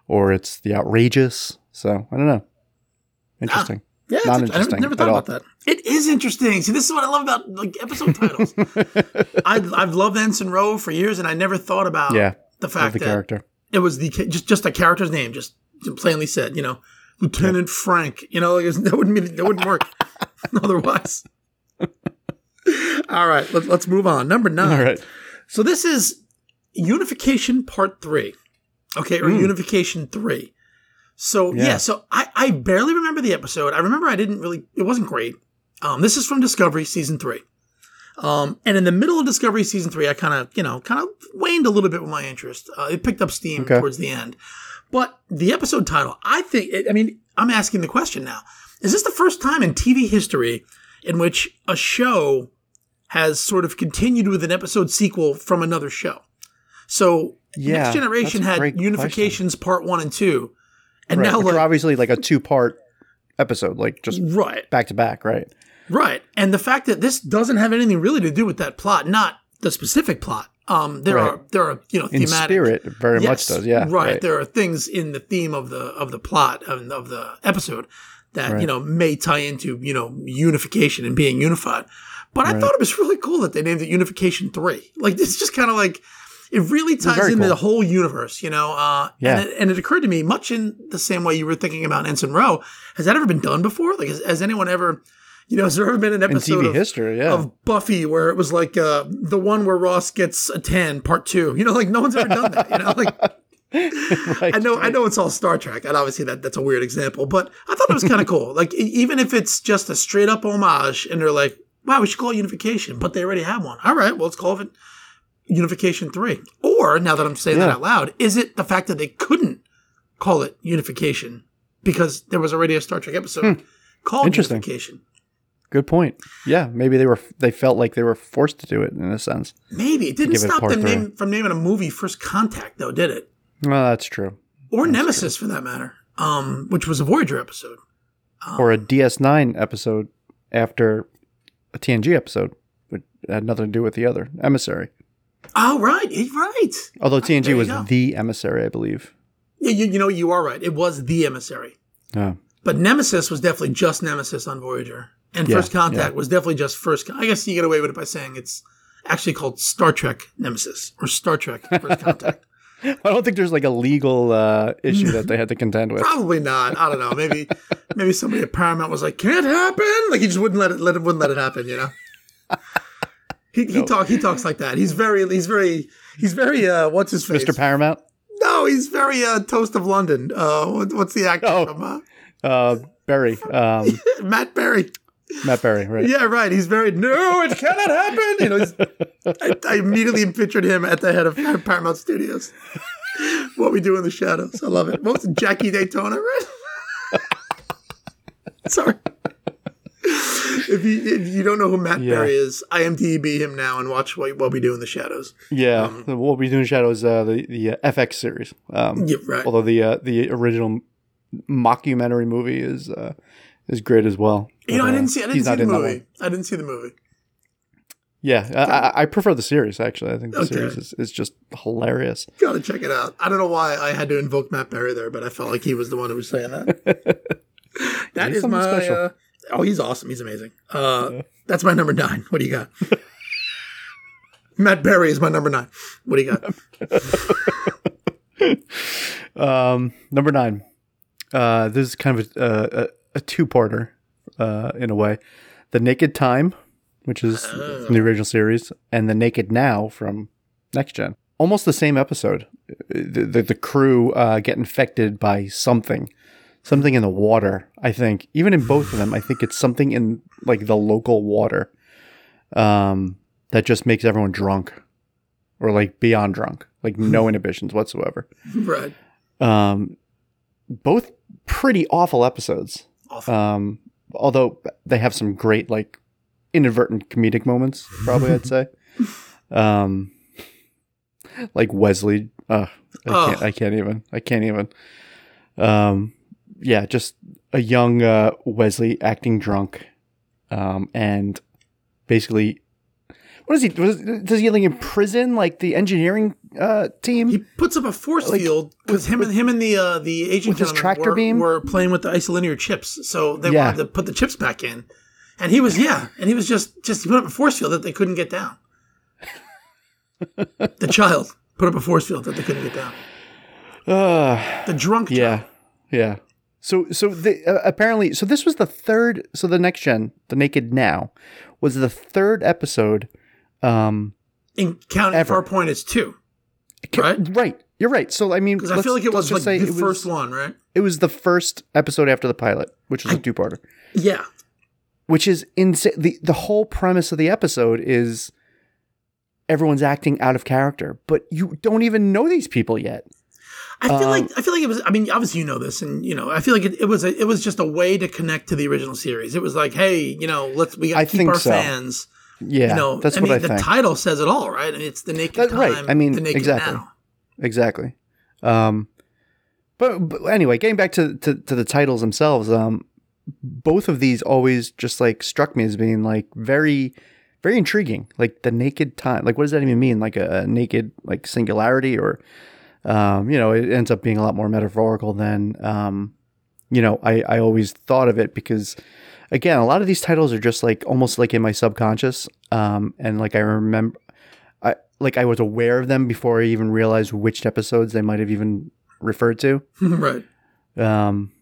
Speaker 3: or it's the outrageous. So I don't know. Ah, interesting.
Speaker 2: Yeah, it's
Speaker 3: Not
Speaker 2: int- I never,
Speaker 3: interesting
Speaker 2: never thought
Speaker 3: all.
Speaker 2: about that. It is interesting. See, this is what I love about like episode titles. I, I've loved Ensign Ro for years, and I never thought about
Speaker 3: yeah,
Speaker 2: the fact
Speaker 3: the
Speaker 2: that
Speaker 3: character.
Speaker 2: it was the just just a character's name, just plainly said. You know, Lieutenant Frank. You know, like, that wouldn't mean, that wouldn't work otherwise. All right, let, let's move on. Number nine.
Speaker 3: All right.
Speaker 2: So this is Unification Part Three, okay, or Unification Three. So yeah,
Speaker 3: Yeah.
Speaker 2: so I, I barely remember the episode. I remember I didn't really. It wasn't great. Um, this is from Discovery season three. Um, and in the middle of Discovery season three, I kind of you know kind of waned a little bit with my interest. Uh, it picked up steam
Speaker 3: Okay.
Speaker 2: towards the end. But the episode title, I think, I mean, I'm asking the question now: Is this the first time in TV history in which a show has sort of continued with an episode sequel from another show? So
Speaker 3: Yeah,
Speaker 2: Next Generation had Unifications Part One and Two, and
Speaker 3: Right,
Speaker 2: now like
Speaker 3: obviously like a two part episode, like just
Speaker 2: right,
Speaker 3: back to back, right?
Speaker 2: right, and the fact that this doesn't have anything really to do with that plot, not the specific plot. Um, there
Speaker 3: Right.
Speaker 2: are there are you know
Speaker 3: In
Speaker 2: thematic
Speaker 3: spirit, it very much does. Yeah.
Speaker 2: right. There are things in the theme of the of the plot of, of the episode that you know may tie into you know unification and being unified. But I thought it was really cool that they named it Unification Three. Like it's just kind of like it really ties into
Speaker 3: cool.
Speaker 2: the whole universe, you know. Uh,
Speaker 3: Yeah.
Speaker 2: and, it, and it occurred to me, much in the same way you were thinking about Ensign Ro, has that ever been done before? Like, has, has anyone ever, you know, has there ever been an episode of,
Speaker 3: history, yeah.
Speaker 2: of Buffy where it was like uh, the one where Ross gets a ten, part two? You know, like no one's ever done that. You know, like
Speaker 3: right.
Speaker 2: I know, I know it's all Star Trek, and obviously that that's a weird example, but I thought it was kind of cool. Like even if it's just a straight up homage, and they're like, "Wow, we should call it Unification," but they already have one. All right, well, let's call it Unification Three. Or now that I'm saying that out loud, is it the fact that they couldn't call it Unification because there was already a Star Trek episode called
Speaker 3: Hmm. Interesting.
Speaker 2: Unification?
Speaker 3: Good point. Yeah, maybe they were they felt like they were forced to do it in a sense.
Speaker 2: Maybe it didn't stop them name, from naming a movie First Contact, though, did it?
Speaker 3: Well, that's true.
Speaker 2: Or Nemesis, for that matter, um, which was a Voyager episode.
Speaker 3: Or a DS9 episode after a TNG episode, which had nothing to do with the other emissary.
Speaker 2: Oh, right, eh, right.
Speaker 3: Although TNG was
Speaker 2: go.
Speaker 3: the emissary, I believe.
Speaker 2: Yeah, you, you know, you are right. It was the emissary.
Speaker 3: Yeah.
Speaker 2: But Nemesis was definitely just Nemesis on Voyager. And
Speaker 3: Yeah,
Speaker 2: First Contact
Speaker 3: yeah.
Speaker 2: was definitely just First Con- I guess you get away with it by saying it's actually called Star Trek Nemesis or Star Trek First Contact.
Speaker 3: I don't think there's like a legal uh, issue that they had to contend with.
Speaker 2: Probably not. I don't know. Maybe maybe somebody at Paramount was like, "Can't happen." Like he just wouldn't let it let it wouldn't let it happen, you know. He, he talk he talks like that. He's very he's very he's very uh what's his face?
Speaker 3: Mr. Paramount?
Speaker 2: no, he's very uh Toast of London. Uh what, what's the actor
Speaker 3: Oh.
Speaker 2: from uh,
Speaker 3: Uh, Barry. Um,
Speaker 2: Matt Berry.
Speaker 3: Matt Berry, right?
Speaker 2: Yeah, right. He's very no, it cannot happen. You know, he's, I, I immediately pictured him at the head of Paramount Studios. what we do in the shadows. I love it. What was it? Jackie Daytona, right? Sorry. If you if you don't know who Matt
Speaker 3: Yeah.
Speaker 2: Berry is, IMDb him now and watch what, what we do in the shadows.
Speaker 3: Yeah.
Speaker 2: Um,
Speaker 3: what we do in Shadow is uh, the the uh, FX series. Um,
Speaker 2: Yeah, right.
Speaker 3: Although the uh, the original mockumentary movie is uh, is great as well.
Speaker 2: you know,
Speaker 3: But,
Speaker 2: I
Speaker 3: uh,
Speaker 2: didn't see I didn't see the movie. I didn't see the movie.
Speaker 3: Yeah, I, I, I prefer the series actually. I think the
Speaker 2: Okay.
Speaker 3: series is, is just hilarious.
Speaker 2: Gotta check it out. I don't know why I had to invoke Matt Berry there, but I felt like he was the one who was saying that. That
Speaker 3: He's
Speaker 2: is my. Uh, oh, he's awesome. He's amazing. Uh, That's my number nine. What do you got? Matt Berry is my number nine. What do you got?
Speaker 3: Um, number nine. Uh, this is kind of a, a, a two-parter uh, in a way. The Naked Time, which is from the original series, and The Naked Now from Next Gen. Almost the same episode. The, the, the crew uh, get infected by something. Something in the water, I think. Even in both of them, I think it's something in like the local water um, that just makes everyone drunk or like beyond drunk, like no inhibitions whatsoever.
Speaker 2: right.
Speaker 3: Um, both pretty awful episodes.
Speaker 2: Awful.
Speaker 3: Um, although they have some great like inadvertent comedic moments, probably I'd say. Um, like Wesley. Uh, I can't. I can't even. I can't even. Um, yeah, just a young uh, Wesley acting drunk, um, and basically. What is he? Was, does he like imprison like the engineering uh, team?
Speaker 2: He puts up a force
Speaker 3: Like,
Speaker 2: field because him and him and the uh, the agent
Speaker 3: with his tractor
Speaker 2: were,
Speaker 3: beam?
Speaker 2: were playing with the isolinear chips, so they
Speaker 3: Yeah.
Speaker 2: wanted to put the chips back in, and he was yeah, and he was just just he put up a force field that they couldn't get down. the child put up a force field that they couldn't get down.
Speaker 3: Uh,
Speaker 2: The drunk child.
Speaker 3: Yeah, yeah. So so the, uh, apparently so this was the third so the next gen the Naked Now was the third episode. Um,
Speaker 2: In counting
Speaker 3: Ever.
Speaker 2: Far Point is two. Right.
Speaker 3: right. You're right. So I mean,
Speaker 2: Because I feel like it was like the
Speaker 3: was-
Speaker 2: first one, right?
Speaker 3: It was the first episode after the pilot, which was a two-parter.
Speaker 2: Yeah.
Speaker 3: which is insane. The the whole premise of the episode is everyone's acting out of character, but you don't even know these people yet.
Speaker 2: I feel
Speaker 3: Um,
Speaker 2: like I feel like it was. I mean, obviously you know this, and you know I feel like it, it was a, it was just a way to connect to the original series. It was like, hey, you know, let's we got
Speaker 3: I
Speaker 2: to keep
Speaker 3: think
Speaker 2: our
Speaker 3: so.
Speaker 2: fans.
Speaker 3: Yeah,
Speaker 2: you know,
Speaker 3: that's
Speaker 2: I
Speaker 3: what
Speaker 2: mean,
Speaker 3: I
Speaker 2: the
Speaker 3: think.
Speaker 2: title says it all, right? I mean, it's the naked
Speaker 3: That-
Speaker 2: time.
Speaker 3: right. I mean,
Speaker 2: the naked
Speaker 3: exactly.
Speaker 2: now.
Speaker 3: exactly. Um, but, but anyway, getting back to, to to the titles themselves, um, both of these always just like struck me as being like very very intriguing. Like the naked time. Like what does that even mean? Like a, a naked like singularity or um, you know, it ends up being a lot more metaphorical than um, you know, I, I always thought of it because again, a lot of these titles are just like almost like in my subconscious. Um, and like I remember I like I was aware of them before I even realized which episodes they might have even referred to.
Speaker 2: right.
Speaker 3: Um,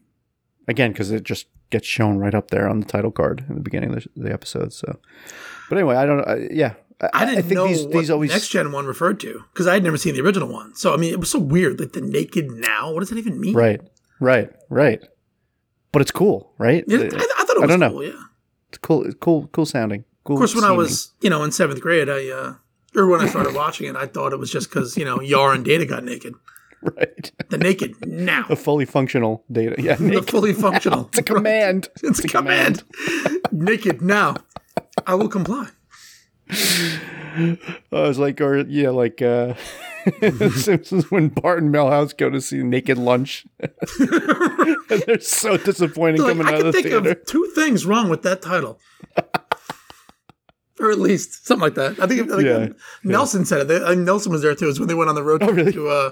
Speaker 3: again, because it just gets shown right up there on the title card in the beginning of the, the episode. So, but anyway, I don't. I, yeah,
Speaker 2: I didn't
Speaker 3: think
Speaker 2: know
Speaker 3: these
Speaker 2: what
Speaker 3: these always
Speaker 2: next gen one referred to because I had never seen the original one. So I mean, it was so weird. Like the naked now. What does that even mean?
Speaker 3: right, right, right. But it's cool, right?
Speaker 2: Yeah, I, I it
Speaker 3: I don't know.
Speaker 2: cool. Yeah.
Speaker 3: It's cool. Cool. Cool sounding. Cool.
Speaker 2: Of course, when I was you know in seventh grade, I uh, or when I started watching it, I thought it was just because you know Yar and Data got naked.
Speaker 3: right,
Speaker 2: The naked now.
Speaker 3: a fully functional data. Yeah,
Speaker 2: the fully functional.
Speaker 3: it's a command.
Speaker 2: It's a command. naked now. I will comply.
Speaker 3: I was like, or yeah, like uh Simpsons when Bart and Milhouse go to see Naked Lunch, and they're so disappointing
Speaker 2: Like,
Speaker 3: coming out of the
Speaker 2: think
Speaker 3: theater.
Speaker 2: of two things wrong with that title. or at least something like that. I think, I think
Speaker 3: Yeah.
Speaker 2: Nelson said it. They, I think Nelson was there too. Is when they went on the road
Speaker 3: Oh,
Speaker 2: trip
Speaker 3: really?
Speaker 2: to uh,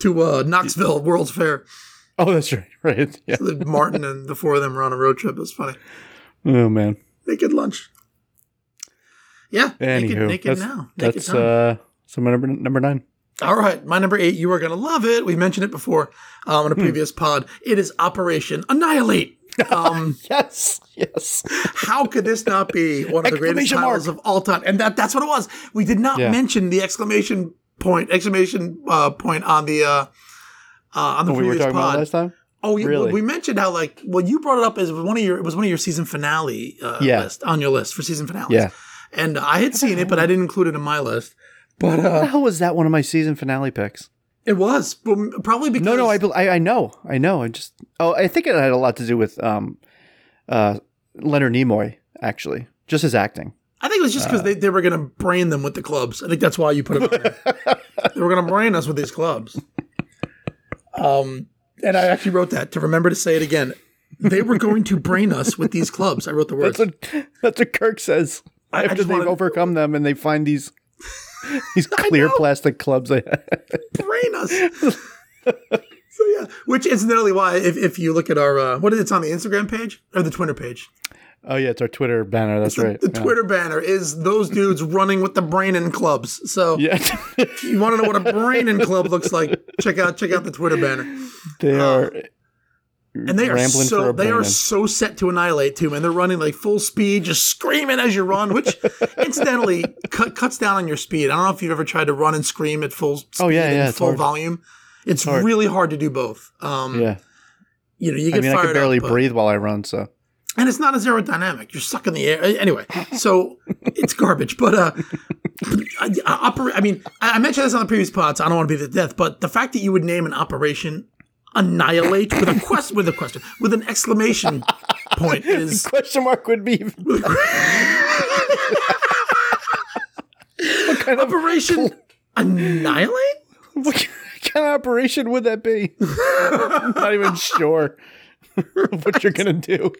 Speaker 2: to uh, Knoxville World's Fair.
Speaker 3: Oh, that's right, right. Yeah.
Speaker 2: Martin and the four of them were on a road trip. It was funny.
Speaker 3: Oh man.
Speaker 2: Naked lunch. Yeah,
Speaker 3: Anywho,
Speaker 2: naked, naked
Speaker 3: that's
Speaker 2: now. Naked
Speaker 3: that's
Speaker 2: time.
Speaker 3: uh, so my number number nine.
Speaker 2: All right, my number eight. You are going to love it. We mentioned it before um,
Speaker 3: Hmm.
Speaker 2: in a previous pod. It is Operation Annihilate. Um,
Speaker 3: Yes, yes.
Speaker 2: how could this not be one of the greatest titles
Speaker 3: mark.
Speaker 2: of all time? And that that's what it was. We did not
Speaker 3: Yeah.
Speaker 2: mention the exclamation point exclamation uh, point on the uh, uh, on the
Speaker 3: we were
Speaker 2: previous
Speaker 3: about
Speaker 2: pod.
Speaker 3: last time.
Speaker 2: Oh, yeah,
Speaker 3: Really?
Speaker 2: we mentioned how like well, you brought it up as one of your it was one of your season finale uh,
Speaker 3: Yeah.
Speaker 2: list on your list for season finales.
Speaker 3: Yeah.
Speaker 2: and I had seen it, but I didn't include it in my list. But
Speaker 3: How the
Speaker 2: uh,
Speaker 3: hell was that one of my season finale picks?
Speaker 2: it was probably because
Speaker 3: No, no, I, I I know, I know. I just oh, I think it had a lot to do with um, uh, Leonard Nimoy actually, just his acting.
Speaker 2: I think it was just
Speaker 3: Uh.
Speaker 2: because they, they were going to brain them with the clubs. I think that's why you put it they were going to brain us with these clubs. Um, and I actually wrote that to remember to say it again. They were going to brain us with these clubs. I wrote the words.
Speaker 3: That's what that's what Kirk says
Speaker 2: I- I
Speaker 3: after
Speaker 2: just
Speaker 3: they've
Speaker 2: wanna-
Speaker 3: overcome them and they find these these clear plastic clubs.
Speaker 2: Brain us. so yeah, which incidentally, why if, if you look at our uh, what is it's on the Instagram page or the Twitter page,
Speaker 3: oh yeah, it's our Twitter banner. That's right.
Speaker 2: the
Speaker 3: yeah.
Speaker 2: Twitter banner is those dudes running with the brain Brainin clubs. So
Speaker 3: Yeah,
Speaker 2: if you want to know what a brain Brainin club looks like, check out check out the Twitter banner.
Speaker 3: they are.
Speaker 2: And they are so they are so set to annihilate too, man. They're running like full speed, just screaming as you run, which incidentally cut, cuts down on your speed. I don't know if you've ever tried to run and scream at full speed
Speaker 3: Oh, yeah,
Speaker 2: and
Speaker 3: yeah, it's
Speaker 2: full
Speaker 3: hard.
Speaker 2: volume. It's
Speaker 3: hard.
Speaker 2: really hard to do both. Um,
Speaker 3: Yeah,
Speaker 2: you know, you
Speaker 3: I
Speaker 2: get
Speaker 3: mean, I could barely
Speaker 2: up,
Speaker 3: breathe while I run. So
Speaker 2: and it's not as aerodynamic. You're sucking the air anyway. So it's garbage. But uh, I, I, opera- I mean, I I mentioned this on the previous pods. I don't want to be the death, but the fact that you would name an operation annihilate with a quest with a question with an exclamation point is
Speaker 3: question mark would be what kind of
Speaker 2: operation annihilate.
Speaker 3: what kind of operation would that be? I'm not even sure what you're gonna do.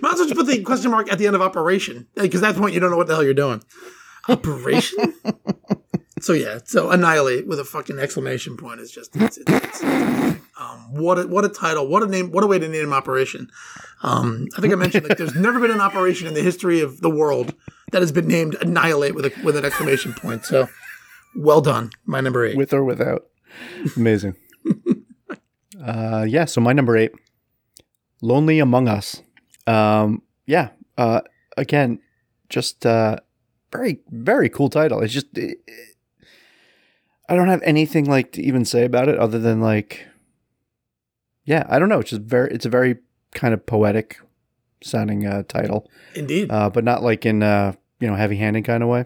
Speaker 2: Might as well just put the question mark at the end of operation because at that point you don't know what the hell you're doing. Operation. so yeah, so annihilate with a fucking exclamation point is just it's, it's, it's, um, what a, what a title, what a name, what a way to name an operation. Um, I think I mentioned like there's never been an operation in the history of the world that has been named annihilate with a with an exclamation point. So well done, my number eight.
Speaker 3: with or without. Amazing. uh, yeah. So my number eight Lonely Among Us. Um, yeah. Uh, again, just uh, very very cool title. It's just it, it- I don't have anything like to even say about it other than like, yeah, I don't know. It's just very. It's a very kind of poetic sounding uh, title,
Speaker 2: Indeed.
Speaker 3: uh, but not like in uh, you know heavy handed kind of way.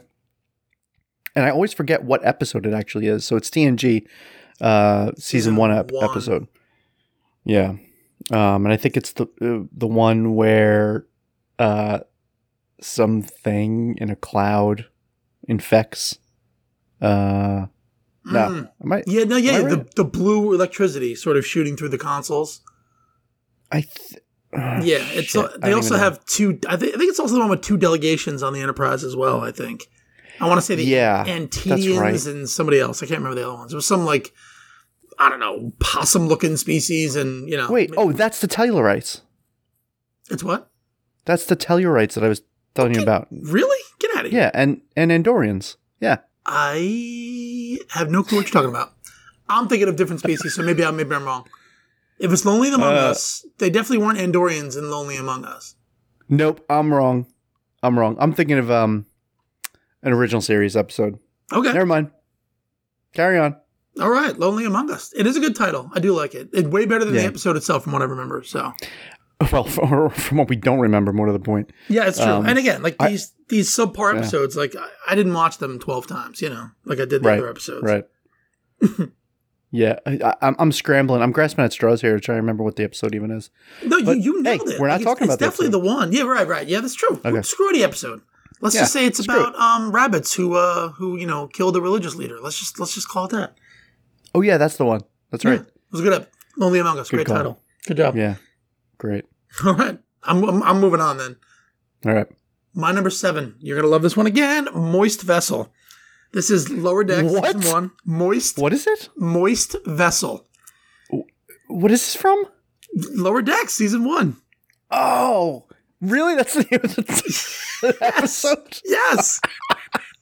Speaker 3: And I always forget what episode it actually is. So it's TNG uh, season
Speaker 2: Season
Speaker 3: one, ep-
Speaker 2: one.
Speaker 3: episode. Yeah, um, and I think it's the uh, the one where uh, something in a cloud infects. Uh, no,
Speaker 2: Mm.
Speaker 3: am I?
Speaker 2: Yeah, no, yeah, the,
Speaker 3: right?
Speaker 2: the blue electricity sort of shooting through the consoles.
Speaker 3: I th- ah,
Speaker 2: Yeah, it's uh, they also have two. I, think I think it's also the one with two delegations on the Enterprise as well. I think. I want to say the
Speaker 3: Yeah,
Speaker 2: Antedians
Speaker 3: right.
Speaker 2: and somebody else. I can't remember the other ones. It was some like I don't know possum-looking species, and you know.
Speaker 3: Wait, oh, that's the Tellarites.
Speaker 2: it's what?
Speaker 3: That's the Tellarites that I was telling you about.
Speaker 2: Really? Get out of here!
Speaker 3: Yeah, and and Andorians. Yeah.
Speaker 2: I have no clue what you're talking about. I'm thinking of different species, so maybe I'm maybe I'm wrong. If it's Lonely Among
Speaker 3: Uh,
Speaker 2: Us, they definitely weren't Andorians in Lonely Among Us.
Speaker 3: Nope, I'm wrong. I'm wrong. I'm thinking of um an original series episode.
Speaker 2: Okay.
Speaker 3: Never mind. Carry on.
Speaker 2: All right, Lonely Among Us. It is a good title. I do like it. It's way better than the episode itself, from what I remember. So
Speaker 3: Well, from, from what we don't remember, more to the point.
Speaker 2: yeah, it's true.
Speaker 3: Um,
Speaker 2: and again, like
Speaker 3: I-
Speaker 2: these these subpar
Speaker 3: Yeah.
Speaker 2: episodes, like I, I didn't watch them twelve times. You know, like I did the
Speaker 3: Right,
Speaker 2: other episodes.
Speaker 3: Right. yeah, I, I, I'm I'm scrambling. I'm grasping at straws here to try to remember what the episode even is.
Speaker 2: No,
Speaker 3: But,
Speaker 2: you, you
Speaker 3: hey,
Speaker 2: nailed it.
Speaker 3: we're not
Speaker 2: Like, it's-
Speaker 3: talking about
Speaker 2: It's definitely the one. Yeah, right, right. Yeah, that's true.
Speaker 3: Okay.
Speaker 2: Screw the episode. Let's
Speaker 3: Yeah,
Speaker 2: just say it's about um rabbits who uh who you know killed a religious leader. Let's just let's just call it that.
Speaker 3: Oh yeah, that's the one. That's right.
Speaker 2: Yeah, it was a good. Lonely Among Us.
Speaker 3: Good
Speaker 2: Great
Speaker 3: call.
Speaker 2: title. Good job.
Speaker 3: Yeah. Great.
Speaker 2: All right, I'm, I'm I'm moving on then.
Speaker 3: All right.
Speaker 2: My number seven. You're gonna love this one again. Moist Vessel. This is Lower Deck
Speaker 3: What?
Speaker 2: season one. Moist
Speaker 3: What is it?
Speaker 2: Moist Vessel.
Speaker 3: What is this from?
Speaker 2: Lower Deck season one.
Speaker 3: Oh, really? That's the name of the episode.
Speaker 2: Yes.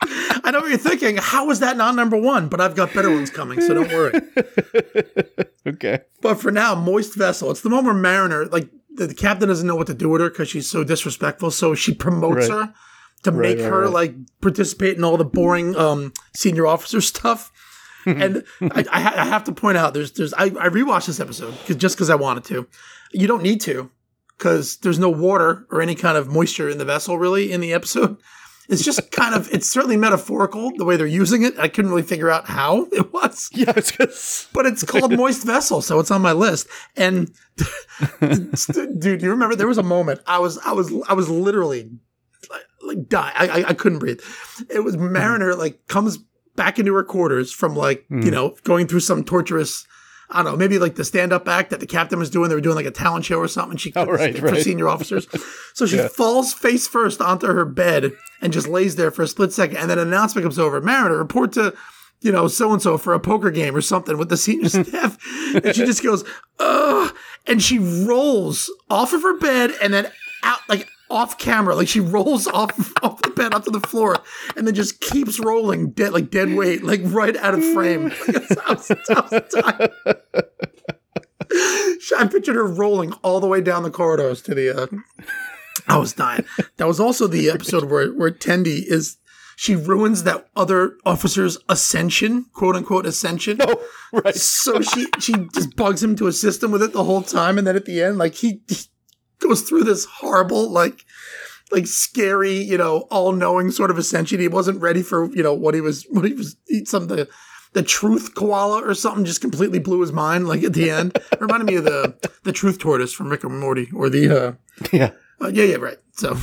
Speaker 2: I know what you're thinking. How is that not number one? But I've got better ones coming, so don't worry.
Speaker 3: okay.
Speaker 2: But for now, Moist Vessel. It's the one where Mariner, like the, the captain doesn't know what to do with her because she's so disrespectful. So she promotes
Speaker 3: Right.
Speaker 2: her to
Speaker 3: Right,
Speaker 2: make
Speaker 3: right,
Speaker 2: her like participate in all the boring um, senior officer stuff. and I, I, ha- I have to point out, there's, there's, I, I rewatched this episode 'cause- just because I wanted to. You don't need to because there's no water or any kind of moisture in the vessel really in the episode. It's just kind of, it's certainly metaphorical the way they're using it. I couldn't really figure out how it was
Speaker 3: Yeah, it's because
Speaker 2: but it's called Moist Vessel, so it's on my list. And dude, you remember there was a moment I was I was I was literally like, like die. I, I I couldn't breathe. It was Mariner like comes back into her quarters from like you mm. know going through some torturous. I don't know, maybe like the stand-up act that the captain was doing. They were doing like a talent show or something. She
Speaker 3: Oh, right,
Speaker 2: for
Speaker 3: right.
Speaker 2: senior officers. So she falls face first onto her bed and just lays there for a split second. And then an announcement comes over. Mariner, report to you know, so and so for a poker game or something with the senior staff. And she just goes, ugh. And she rolls off of her bed and then out, like off camera. Like she rolls off, off the bed onto the floor and then just keeps rolling dead, like dead weight, like right out of frame. Like, I was- I was. I pictured her rolling all the way down the corridors to the. Uh, I was dying. That was also the episode where where Tendi is. She ruins that other officer's ascension, quote unquote ascension.
Speaker 3: Oh, right.
Speaker 2: So she she just bugs him to assist him with it the whole time, and then at the end, like he, he goes through this horrible, like like scary, you know, all knowing sort of ascension. He wasn't ready for you know what he was what he was eat some the the truth koala or something just completely blew his mind. Like at the end, reminded me of the the truth tortoise from Rick and Morty, or the uh,
Speaker 3: Yeah.
Speaker 2: uh, yeah, yeah, right. So,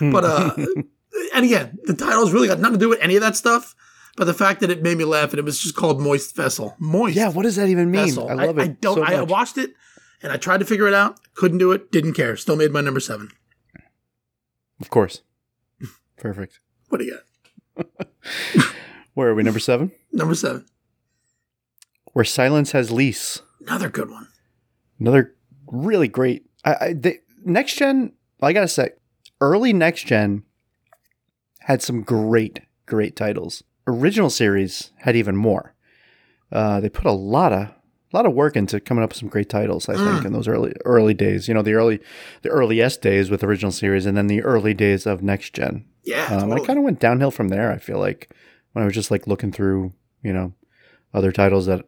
Speaker 2: but uh, and again, the title's really got nothing to do with any of that stuff. But the fact that it made me laugh and it was just called Moist Vessel, Moist
Speaker 3: Yeah. What does that even mean?
Speaker 2: Vessel.
Speaker 3: I love it.
Speaker 2: I, don't.
Speaker 3: so
Speaker 2: I watched it and I tried to figure it out. Couldn't do it. Didn't care. Still made my number seven.
Speaker 3: Of course. Perfect.
Speaker 2: What do you got?
Speaker 3: Where are we? Number seven.
Speaker 2: Number seven.
Speaker 3: Where silence has lease.
Speaker 2: Another good one.
Speaker 3: Another really great. I, I the next gen. I gotta say, early next gen had some great, great titles. Original series had even more. Uh, they put a lot of, a lot of work into coming up with some great titles. I think in those early early days. You know, the early the earliest days with original series, and then the early days of next gen.
Speaker 2: Yeah,
Speaker 3: Um,
Speaker 2: totally.
Speaker 3: I kind of went downhill from there. I feel like when I was just like looking through, you know, other titles that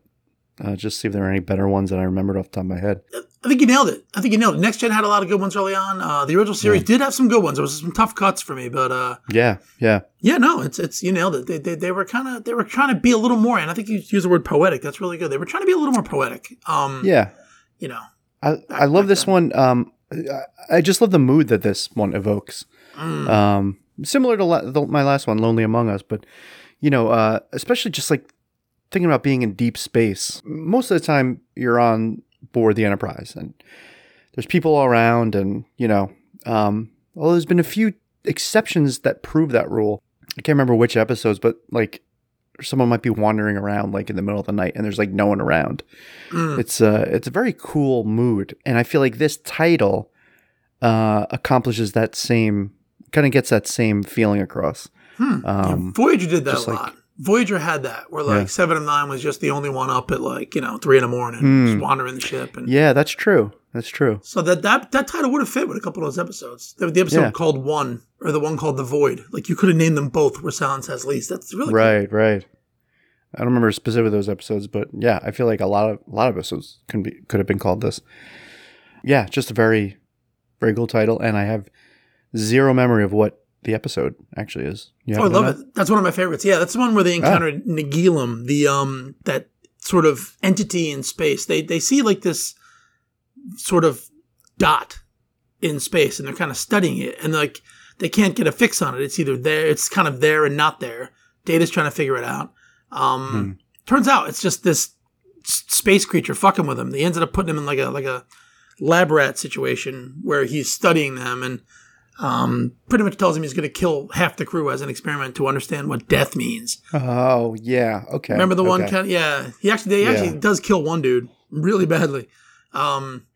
Speaker 3: uh, just see if there are any better ones that I remembered off the top of my head.
Speaker 2: I think you nailed it. I think you nailed it. Next Gen had a lot of good ones early on. Uh, the original series did have some good ones. There was some tough cuts for me, but uh,
Speaker 3: Yeah, yeah,
Speaker 2: yeah, no, it's it's you nailed it. They they, they were kind of they were trying to be a little more, and I think you used the word poetic. That's really good. They were trying to be a little more poetic. Um,
Speaker 3: yeah.
Speaker 2: you know,
Speaker 3: I, I love this
Speaker 2: then.
Speaker 3: one. Um, I- I just love the mood that this one evokes.
Speaker 2: Mm.
Speaker 3: Um, similar to la- the, my last one, Lonely Among Us, but you know, uh, especially just like thinking about being in deep space. Most of the time, you're on board the Enterprise, and there's people all around, and you know, um, well, there's been a few exceptions that prove that rule. I can't remember which episodes, but like someone might be wandering around like in the middle of the night and there's like no one around.
Speaker 2: Mm.
Speaker 3: It's a it's a very cool mood, and I feel like this title uh, accomplishes that same kind of gets that same feeling across.
Speaker 2: Hmm.
Speaker 3: Um,
Speaker 2: Voyager did that a
Speaker 3: like-
Speaker 2: lot. Voyager had that where like
Speaker 3: Yeah.
Speaker 2: Seven of Nine was just the only one up at like you know three in the morning,
Speaker 3: Hmm.
Speaker 2: just wandering the ship, and
Speaker 3: Yeah, that's true. That's true.
Speaker 2: so that that that title would have fit with a couple of those episodes. The, the episode
Speaker 3: Yeah.
Speaker 2: called One or the one called The Void, like you could have named them both where silence has lease. That's really cool.
Speaker 3: Right, right. I don't remember specifically those episodes, but yeah, I feel like a lot of a lot of episodes could be could have been called this. Yeah, just a very very cool title, and I have zero memory of what the episode actually is. You
Speaker 2: Oh, I love it. That's one of my favorites. Yeah, that's the one where they encountered Nagilum, the um that sort of entity in space. They they see like this sort of dot in space, and they're kind of studying it, and like they can't get a fix on it. It's either there, it's kind of there and not there. Data's trying to figure it out. Um, Turns out it's just this s- space creature fucking with him. They ended up putting him in like a like a lab rat situation where he's studying them and um, pretty much tells him he's going to kill half the crew as an experiment to understand what death means.
Speaker 3: Oh yeah, okay.
Speaker 2: Remember the one?
Speaker 3: okay.
Speaker 2: Kind yeah, he actually they actually
Speaker 3: Yeah.
Speaker 2: does kill one dude really badly. Um,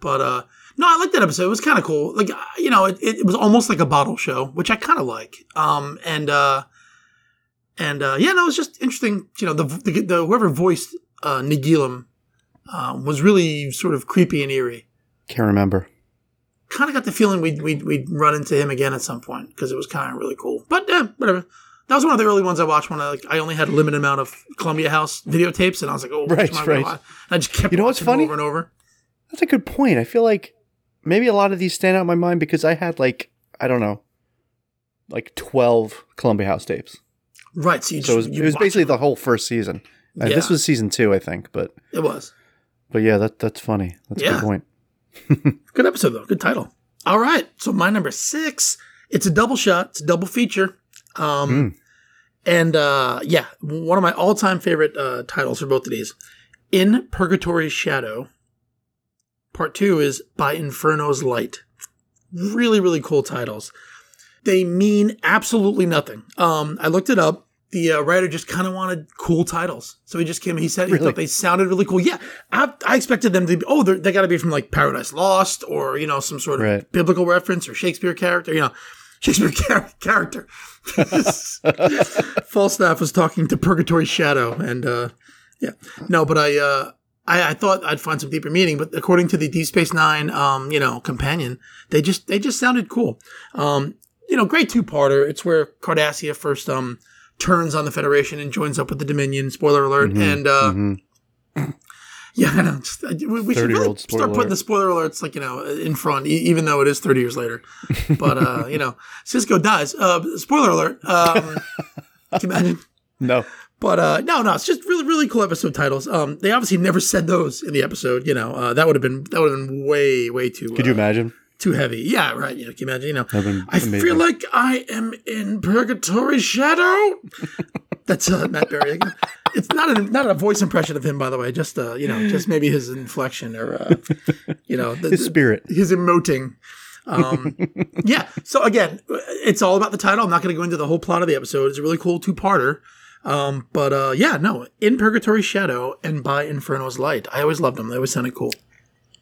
Speaker 2: but uh, no, I like that episode. It was kind of cool. Like uh, you know, it, it was almost like a bottle show, which I kind of like. Um, and uh, and uh, yeah, no, it was just interesting. You know, the the, the whoever voiced uh, Nagilum um, was really sort of creepy and eerie.
Speaker 3: Can't remember.
Speaker 2: Kind of got the feeling we'd, we'd we'd run into him again at some point because it was kind of really cool. But yeah, whatever. That was one of the early ones I watched when I like I only had a limited amount of Columbia House videotapes, and I was like, oh, which
Speaker 3: Right,
Speaker 2: I
Speaker 3: right.
Speaker 2: I just kept
Speaker 3: You know what's funny?
Speaker 2: over and over.
Speaker 3: That's a good point. I feel like maybe a lot of these stand out in my mind because I had like I don't know, like twelve Columbia House tapes.
Speaker 2: Right. So you
Speaker 3: So it was, it was basically the whole first season. Uh, This was season two, I think. But
Speaker 2: It was
Speaker 3: but yeah, that that's funny. That's a good point.
Speaker 2: good episode though. Good title. All right. So my number six. It's a double shot. It's a double feature. Um,
Speaker 3: Mm.
Speaker 2: and uh, yeah, one of my all-time favorite uh, titles for both of these. In Purgatory's Shadow. Part two is By Inferno's Light. Really, really cool titles. They mean absolutely nothing. Um, I looked it up. The uh, writer just kind of wanted cool titles, so he just came. He said he
Speaker 3: Really?
Speaker 2: thought they sounded really cool. Yeah, I, I expected them to be. Oh, they're- got to be from like Paradise Lost or you know some sort of
Speaker 3: Right.
Speaker 2: biblical reference or Shakespeare character. You know, Shakespeare char- character. Falstaff was talking to Purgatory Shadow, and uh, yeah, no, but I, uh, I I thought I'd find some deeper meaning, but according to the Deep Space Nine, um, you know, companion, they just they just sounded cool. Um, you know, great two parter. It's where Cardassia first um turns on the Federation and joins up with the Dominion. Spoiler alert, and uh,
Speaker 3: Mhm.
Speaker 2: yeah, I know. Just, uh, we, we should really start putting
Speaker 3: alert.
Speaker 2: the spoiler alerts like you know in front, e- even though it is thirty years later. But uh, you know, Sisko dies. Uh, spoiler alert. Um, can you imagine?
Speaker 3: No.
Speaker 2: But uh, no, no, it's just really, really cool episode titles. Um, they obviously never said those in the episode. You know, uh, that would have been that would have been way, way too.
Speaker 3: Could you
Speaker 2: uh,
Speaker 3: imagine?
Speaker 2: Too heavy? Yeah, right. You know, can you imagine? You know, I feel like I am in purgatory shadow. That's uh, Matt Berry. again. It's not a not a voice impression of him, by the way. Just uh, you know, just maybe his inflection or uh, you know, the,
Speaker 3: His spirit.
Speaker 2: his emoting. Um, yeah. So again, it's all about the title. I'm not going to go into the whole plot of the episode. It's a really cool two parter. Um, but uh, yeah, no, in Purgatory Shadow and by Inferno's Light. I always loved them. They always sounded cool.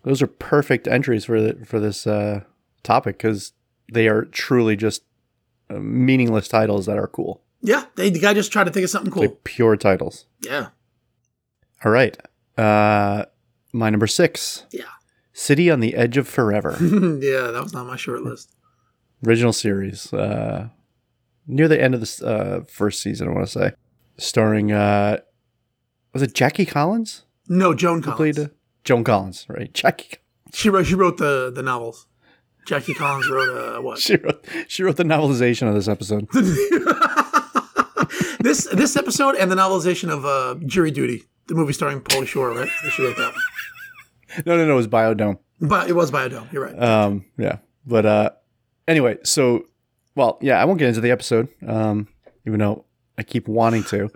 Speaker 3: Those are perfect entries for the, for this uh, topic because they are truly just uh, meaningless titles that are cool.
Speaker 2: Yeah, they, the guy just tried to think of something cool.
Speaker 3: Like pure titles.
Speaker 2: yeah.
Speaker 3: All right. Uh, my number six,
Speaker 2: Yeah.
Speaker 3: City on the Edge of Forever,
Speaker 2: yeah, that was not my short list.
Speaker 3: original series. Uh, near the end of the uh, first season, I want to say, starring uh, was it Jackie Collins?
Speaker 2: No, Joan Collins.
Speaker 3: Played, Joan Collins, right? Jackie.
Speaker 2: She wrote. She wrote the the novels. Jackie Collins wrote uh, what?
Speaker 3: She wrote. She wrote the novelization of this episode.
Speaker 2: this this episode and the novelization of uh, Jury Duty, the movie starring Pauly Shore, right? She wrote that one.
Speaker 3: no, no, no. It was Biodome.
Speaker 2: But it was Biodome. You're right.
Speaker 3: Um, yeah, but uh, anyway, so well, yeah, I won't get into the episode. Um, even though I keep wanting to.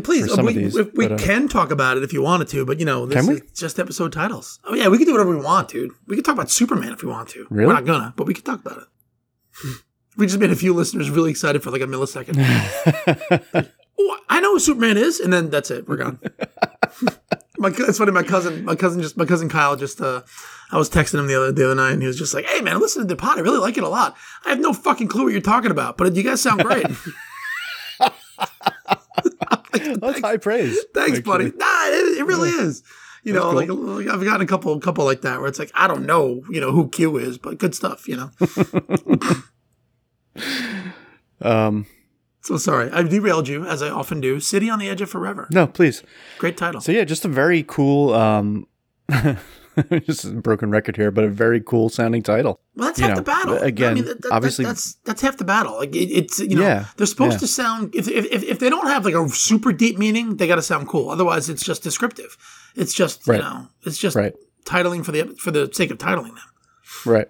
Speaker 2: Please,
Speaker 3: some
Speaker 2: we,
Speaker 3: these,
Speaker 2: we, we
Speaker 3: but, uh,
Speaker 2: can talk about it if you wanted to, but you know, this is just episode titles. Oh yeah, we can do whatever we want, dude. We can talk about Superman if we want to.
Speaker 3: Really?
Speaker 2: We're not gonna, but we can talk about it. we just made a few listeners really excited for like a millisecond. oh, I know who Superman is, and then that's it. We're gone. my it's funny. My cousin, my cousin, just my cousin Kyle, just uh, I was texting him the other the other night, and he was just like, "Hey man, listen to the pod. I really like it a lot. I have no fucking clue what you're talking about, but you guys sound great."
Speaker 3: That's high praise.
Speaker 2: Thanks, buddy. Nah, it, it really is. You know,
Speaker 3: That's
Speaker 2: like, like I've gotten a couple, couple like that where it's like I don't know, you know, who Q is, but good stuff. You know.
Speaker 3: Um,
Speaker 2: so sorry, I've derailed you as I often do. City on the Edge of Forever.
Speaker 3: no, please.
Speaker 2: Great title.
Speaker 3: So yeah, just a very cool. Um, just a broken record here, but a very cool sounding title.
Speaker 2: well, that's
Speaker 3: you
Speaker 2: half
Speaker 3: know,
Speaker 2: the battle.
Speaker 3: again,
Speaker 2: that- that-
Speaker 3: obviously-
Speaker 2: that's that's half the battle. Like it, it's you know
Speaker 3: Yeah,
Speaker 2: they're supposed
Speaker 3: yeah.
Speaker 2: to sound if, if if they don't have like a super deep meaning, they got to sound cool. Otherwise, it's just descriptive. It's just
Speaker 3: Right.
Speaker 2: you know, it's just
Speaker 3: Right.
Speaker 2: titling for the for the sake of titling them.
Speaker 3: Right.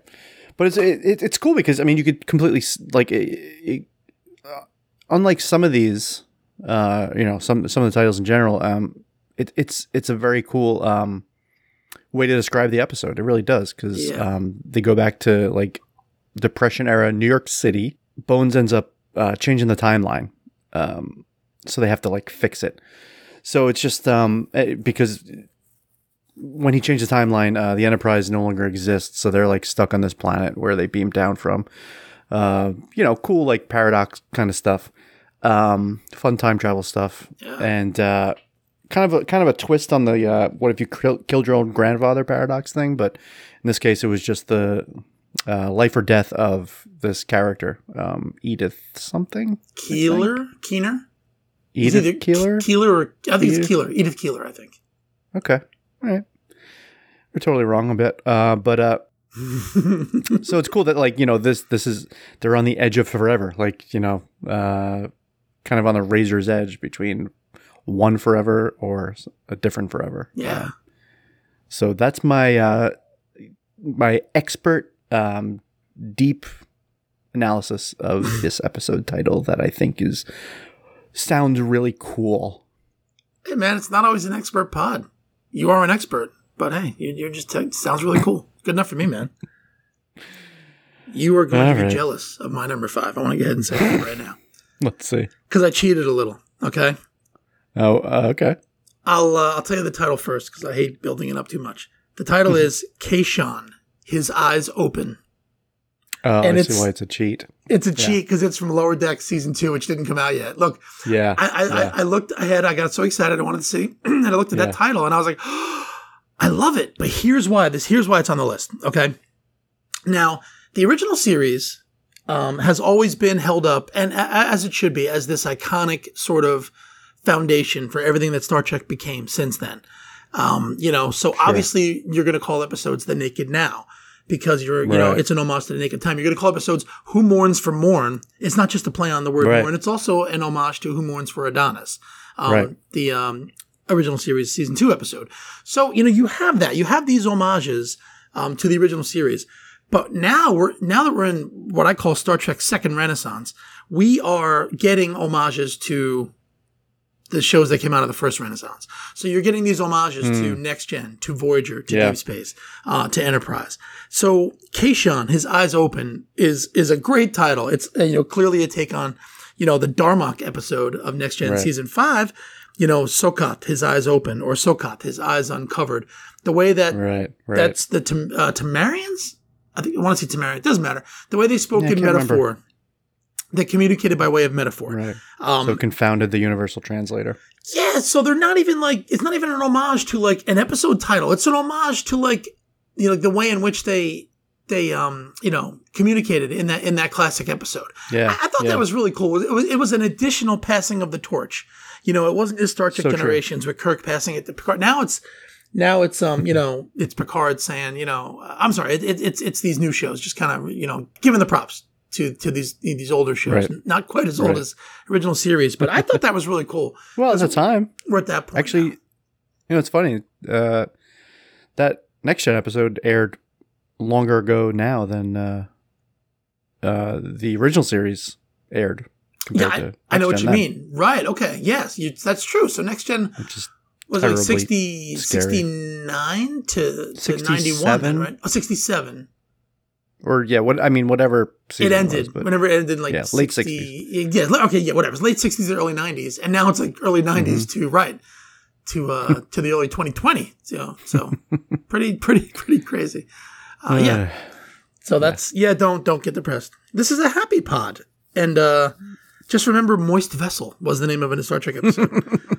Speaker 3: But it's it, it- it's cool because I mean you could completely like it, uh, unlike some of these uh you know some some of the titles in general um it, it's it's a very cool um way to describe the episode it really does because
Speaker 2: Yeah.
Speaker 3: um they go back to like depression era New York City Bones ends up uh, changing the timeline um so they have to like fix it so it's just um eh, because when he changed the timeline, uh, the Enterprise no longer exists, so they're like stuck on this planet where they beamed down from. Uh, you know, cool like paradox kind of stuff, um, fun time travel stuff,
Speaker 2: Yeah.
Speaker 3: and uh, kind of a kind of a twist on the uh, what if you kill, killed your own grandfather paradox thing. But in this case, it was just the uh, life or death of this character, um, Edith something,
Speaker 2: Keeler, Keener,
Speaker 3: Edith Keeler.
Speaker 2: Keeler, or I think
Speaker 3: Edith?
Speaker 2: it's Keeler, Edith Keeler, I think.
Speaker 3: Okay. All right. We're totally wrong a bit. Uh, but uh, so it's cool that like, you know, this this is they're on the edge of forever. Like, you know, uh kind of on the razor's edge between one forever or a different forever.
Speaker 2: Yeah.
Speaker 3: Uh, so that's my uh my expert um deep analysis of this episode title that I think is sounds really cool.
Speaker 2: Hey man, it's not always an expert pod. You are an expert, but hey, you- you're just it sounds really cool. Good enough for me, man. You are going
Speaker 3: All
Speaker 2: to be
Speaker 3: right.
Speaker 2: jealous of my number five. I want to go ahead and say that right now
Speaker 3: Let's see.
Speaker 2: because I cheated a little. Okay,
Speaker 3: Oh, uh, okay.
Speaker 2: I'll uh, I'll tell you the title first because I hate building it up too much. The title is Kayshon. His eyes open.
Speaker 3: Oh,
Speaker 2: And
Speaker 3: I
Speaker 2: it's-
Speaker 3: see why it's a cheat.
Speaker 2: It's a cheat because it's from Lower Deck season two, which didn't come out yet. Look,
Speaker 3: Yeah.
Speaker 2: I, I,
Speaker 3: yeah.
Speaker 2: I, I looked ahead. I got so excited. I wanted to see, and I looked at
Speaker 3: Yeah.
Speaker 2: that title, and I was like, I love it. But here's why. This here's why it's on the list. Okay. Now, the original series um, has always been held up, and a- as it should be, as this iconic sort of foundation for everything that Star Trek became since then. Um, you know, so obviously you're going to call episodes "The Naked Now." Because you're, you know, it's an homage to the naked time. You're going to call episodes "Who Mourns for Morn." It's not just a play on the word
Speaker 3: Right.
Speaker 2: "mourn." It's also an homage to "Who Mourns for Adonis." um,
Speaker 3: Right.
Speaker 2: the um, original series season two episode. So you know you have that. You have these homages um, to the original series. But now we're now that we're in what I call Star Trek second renaissance, we are getting homages to the shows that came out of the first renaissance. So you're getting these homages to Next Gen, to Voyager, to
Speaker 3: Yeah.
Speaker 2: Deep Space, uh, to Enterprise. So Kayshon, his eyes open, is is a great title. It's uh, you know clearly a take on you know the Darmok episode of Next Gen
Speaker 3: Right.
Speaker 2: season five. You know Sokath, his eyes open, or Sokath, his eyes uncovered. The way that
Speaker 3: right. Right.
Speaker 2: that's the Tam- uh, Tamarians. I think I want to say Tamarian. It doesn't matter. The way they spoke
Speaker 3: Yeah,
Speaker 2: in
Speaker 3: can't remember.
Speaker 2: That communicated by way of metaphor.
Speaker 3: Right.
Speaker 2: Um,
Speaker 3: so confounded the universal translator.
Speaker 2: yeah, so they're not even like it's not even an homage to like an episode title. It's an homage to like you know the way in which they they um you know communicated in that in that classic episode.
Speaker 3: Yeah.
Speaker 2: I, I thought
Speaker 3: yeah.
Speaker 2: that was really cool. It was it was an additional passing of the torch. You know, it wasn't just Star Trek
Speaker 3: So true.
Speaker 2: Generations with Kirk passing it to Picard. Now it's now it's um you know it's Picard saying you know I'm sorry it, it, it's it's these new shows just kind of you know giving the props to to these these older shows
Speaker 3: Right.
Speaker 2: not quite as old
Speaker 3: Right.
Speaker 2: as original series but I thought that was really cool.
Speaker 3: Well, at the time,
Speaker 2: We're at that point
Speaker 3: actually,
Speaker 2: now.
Speaker 3: you know, it's funny. Uh, that next gen episode aired longer ago now than uh, uh, the original series aired.
Speaker 2: yeah I, I know what you
Speaker 3: Gen
Speaker 2: mean right okay yes you, that's true so next gen
Speaker 3: then,
Speaker 2: was it like
Speaker 3: terribly
Speaker 2: 60, 69 to, to 91 then
Speaker 3: 67?
Speaker 2: right oh 67
Speaker 3: or yeah, what I mean, whatever.
Speaker 2: it ended
Speaker 3: was,
Speaker 2: whenever it ended in like
Speaker 3: Yeah, late
Speaker 2: sixties. yeah okay yeah whatever it's late 60s or early 90s and now it's like early 90s
Speaker 3: Mm-hmm.
Speaker 2: to right to uh to the early 2020 so so pretty pretty pretty crazy uh, yeah so that's yeah don't don't get depressed this is a happy pod and uh just remember moist vessel was the name of a star trek episode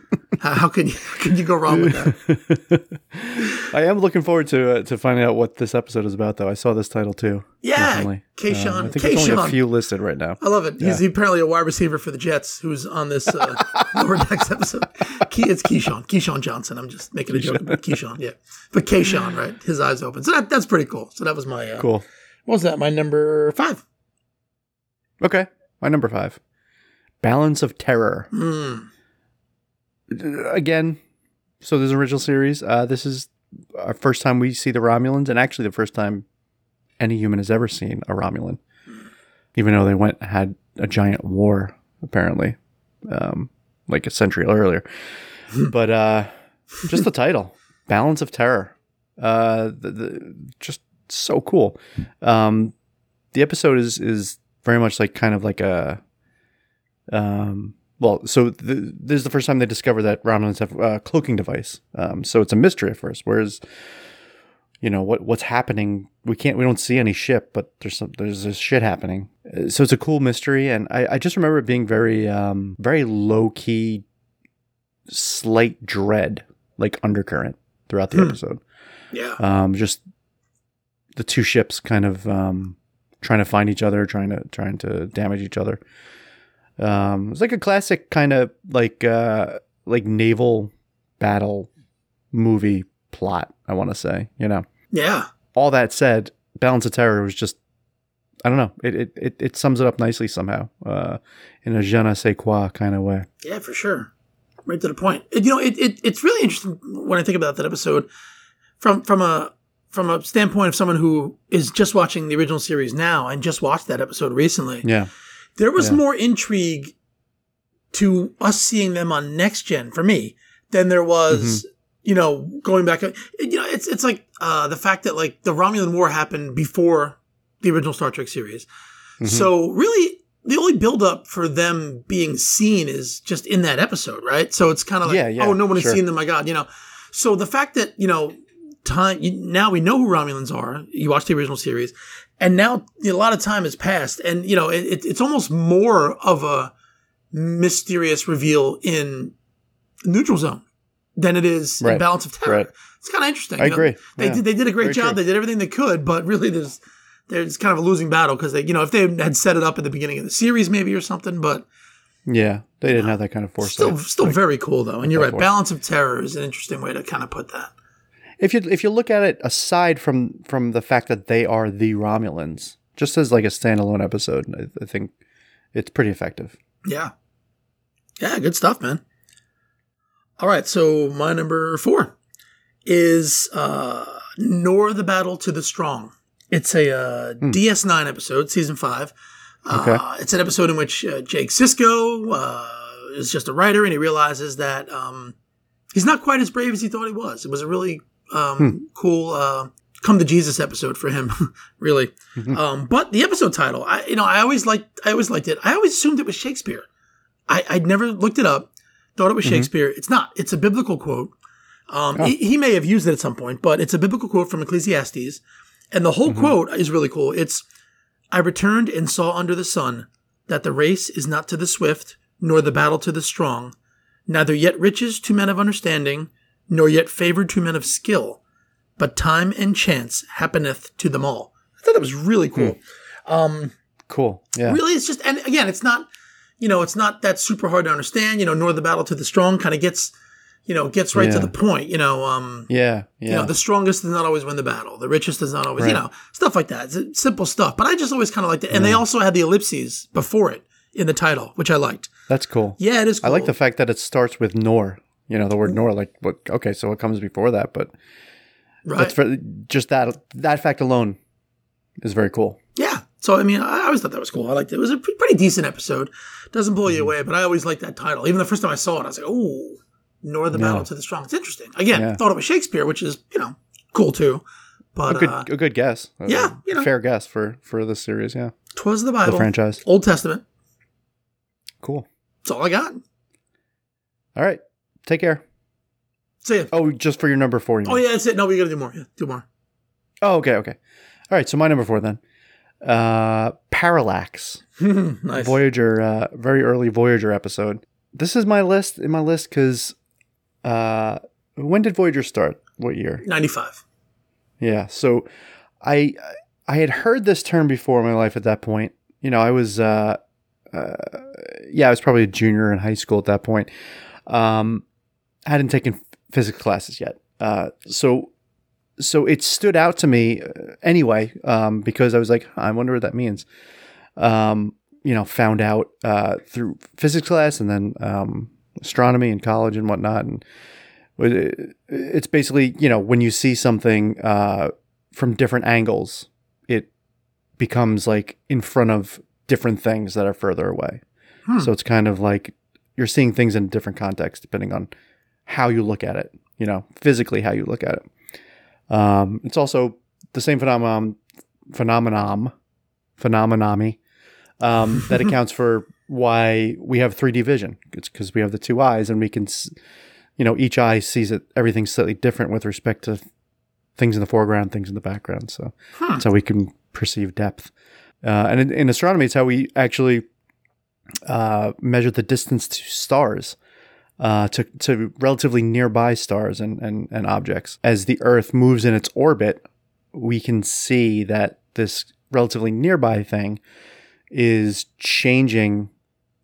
Speaker 2: how, how can you how can you go wrong with that
Speaker 3: I am looking forward to uh, to finding out what this episode is about, though. I saw this title too.
Speaker 2: Yeah. Keyshawn-
Speaker 3: Um, I think there's only a few listed right now.
Speaker 2: I love it. He's apparently a wide receiver for the Jets who's on this uh, Lower Decks episode. Key, it's Keyshawn. Keyshawn Johnson. I'm just making a joke about Keyshawn. Yeah. But Keyshawn, right? His eyes open. So that, that's pretty cool. So that was my, uh,
Speaker 3: Cool.
Speaker 2: what was that? My number five.
Speaker 3: Okay, my number five, Balance of Terror.
Speaker 2: Mm.
Speaker 3: Again, so there's an original series. Uh, this is our first time we see the Romulans, and actually the first time any human has ever seen a Romulan, even though they went had a giant war apparently, um, like a century earlier. but uh, just the title, Balance of Terror, uh, the, the, just so cool. Um, the episode is is very much like kind of like a um well so the, this is the first time they discover that Romulans have a cloaking device um so it's a mystery at first whereas you know what what's happening we can't we don't see any ship but there's some there's this shit happening Uh, so it's a cool mystery and I, I just remember it being very um very low key slight dread like undercurrent throughout the
Speaker 2: Hmm.
Speaker 3: episode
Speaker 2: Yeah.
Speaker 3: um, just the two ships kind of um, trying to find each other, trying to trying to damage each other. Um, it's like a classic kind of like uh, like naval battle movie plot. I want to say, you know.
Speaker 2: Yeah.
Speaker 3: All that said, Balance of Terror was just I don't know. It it it, it sums it up nicely somehow uh, in a je ne sais quoi kind of way.
Speaker 2: Yeah, for sure. Right to the point. It- you know, it, it it's really interesting when I think about that episode from from a from a standpoint of someone who is just watching the original series now and just watched that episode recently.
Speaker 3: Yeah.
Speaker 2: There was
Speaker 3: Yeah.
Speaker 2: more intrigue to us seeing them on next gen for me than there was,
Speaker 3: Mm-hmm.
Speaker 2: You know, going back. You know, it's it's like uh, the fact that like the Romulan War happened before the original Star Trek series.
Speaker 3: Mm-hmm.
Speaker 2: So really, the only buildup for them being seen is just in that episode, right? So it's kind of like,
Speaker 3: Yeah, yeah,
Speaker 2: oh, no one has
Speaker 3: sure.
Speaker 2: seen them. My God, you know. So the fact that you know, time you, now we know who Romulans are. You watch the original series, and now a lot of time has passed, and you know, it, it, it's almost more of a mysterious reveal in Neutral Zone than it is in Balance of Terror.
Speaker 3: right.
Speaker 2: It's kind of interesting.
Speaker 3: I
Speaker 2: you know.
Speaker 3: agree.
Speaker 2: They
Speaker 3: Yeah.
Speaker 2: did they did a great
Speaker 3: Very
Speaker 2: job.
Speaker 3: true.
Speaker 2: They did everything they could, but really there's there's kind of a losing battle because they you know if they had set it up at the beginning of the series maybe or something, but
Speaker 3: Yeah. They didn't have that kind of foresight.
Speaker 2: still still very cool though. And you're right,
Speaker 3: for it.
Speaker 2: Balance of Terror is an interesting way to kind of put that.
Speaker 3: if you if you look at it aside from from the fact that they are the Romulans, just as like a standalone episode, I, I think it's pretty effective.
Speaker 2: Yeah. Yeah, good stuff, man. All right, so my number four is uh Nor the Battle to the Strong. It's a uh, DS9 episode, season five. Uh, It's an episode in which uh, Jake Sisko uh, is just a writer and he realizes that um, he's not quite as brave as he thought he was. It was a really um, cool uh, come to Jesus episode for him, really. Um, but the episode title, I you know, I always liked I always liked it. I always assumed it was Shakespeare. I, I'd never looked it up, thought it was Shakespeare. It's not. It's a biblical quote. Um, he, he may have used it at some point, but it's a biblical quote from Ecclesiastes. And the whole quote is really cool. It's, I returned and saw under the sun that the race is not to the swift, nor the battle to the strong, neither yet riches to men of understanding, nor yet favor to men of skill, but time and chance happeneth to them all. I thought that was really cool. Um,
Speaker 3: Cool. Yeah.
Speaker 2: really it's just and again it's not you know it's not that super hard to understand you know nor the battle to the strong kind of gets you know gets right to the point you know um
Speaker 3: Yeah. Yeah.
Speaker 2: you know the strongest does not always win the battle the richest does not always you know stuff like that it's simple stuff but i just always kind of liked it and they also had the ellipses before it in the title which i liked
Speaker 3: That's cool.
Speaker 2: yeah it is
Speaker 3: I like the fact that it starts with nor. You know, the word nor. Like, what? Okay, so what comes before that? But
Speaker 2: right
Speaker 3: that's for, just that that fact alone is very cool.
Speaker 2: So i mean i always thought that was cool i liked it it was a pretty decent episode doesn't blow you
Speaker 3: Mm-hmm.
Speaker 2: away but i always liked that title even the first time i saw it i was like oh nor the battle to the strong it's interesting again
Speaker 3: Yeah.
Speaker 2: thought it was shakespeare which is you know cool too but
Speaker 3: A good
Speaker 2: uh,
Speaker 3: a good guess.
Speaker 2: Yeah, you know.
Speaker 3: fair guess for for this series. Yeah,
Speaker 2: twas the
Speaker 3: the
Speaker 2: bible
Speaker 3: franchise.
Speaker 2: old testament
Speaker 3: Cool.
Speaker 2: that's all i got
Speaker 3: All right. Take care.
Speaker 2: see ya.
Speaker 3: Oh, just for your number four. you
Speaker 2: oh
Speaker 3: mean?
Speaker 2: yeah that's it no we gotta do more yeah do more
Speaker 3: Oh, okay. Okay. All right. So my number four then. Uh, Parallax.
Speaker 2: nice
Speaker 3: Voyager, uh, very early Voyager episode. This is my list in my list because uh, when did Voyager start? What year?
Speaker 2: 95
Speaker 3: Yeah. So I I had heard this term before in my life at that point. You know, I was uh, uh, yeah, I was probably a junior in high school at that point. Um, I hadn't taken physics classes yet. Uh, so so it stood out to me uh, anyway um, because I was like, I wonder what that means. Um, you know, found out uh, through physics class and then um, astronomy in college and whatnot, and it's basically you know when you see something uh, from different angles, it becomes like in front of different things that are further away.
Speaker 2: Hmm.
Speaker 3: So it's kind of like you're seeing things in different contexts depending on how you look at it. You know, physically how you look at it. Um, it's also the same phenomenon, phenomenon, phenomenami um, that accounts for why we have 3D vision. It's because we have the two eyes and we can, you know, each eye sees it everything slightly different with respect to things in the foreground, things in the background. So
Speaker 2: Hmm.
Speaker 3: that's how we can perceive depth. Uh, and in, in astronomy, it's how we actually uh, measure the distance to stars, uh, to, to relatively nearby stars and, and, and objects. As the Earth moves in its orbit, we can see that this relatively nearby thing is changing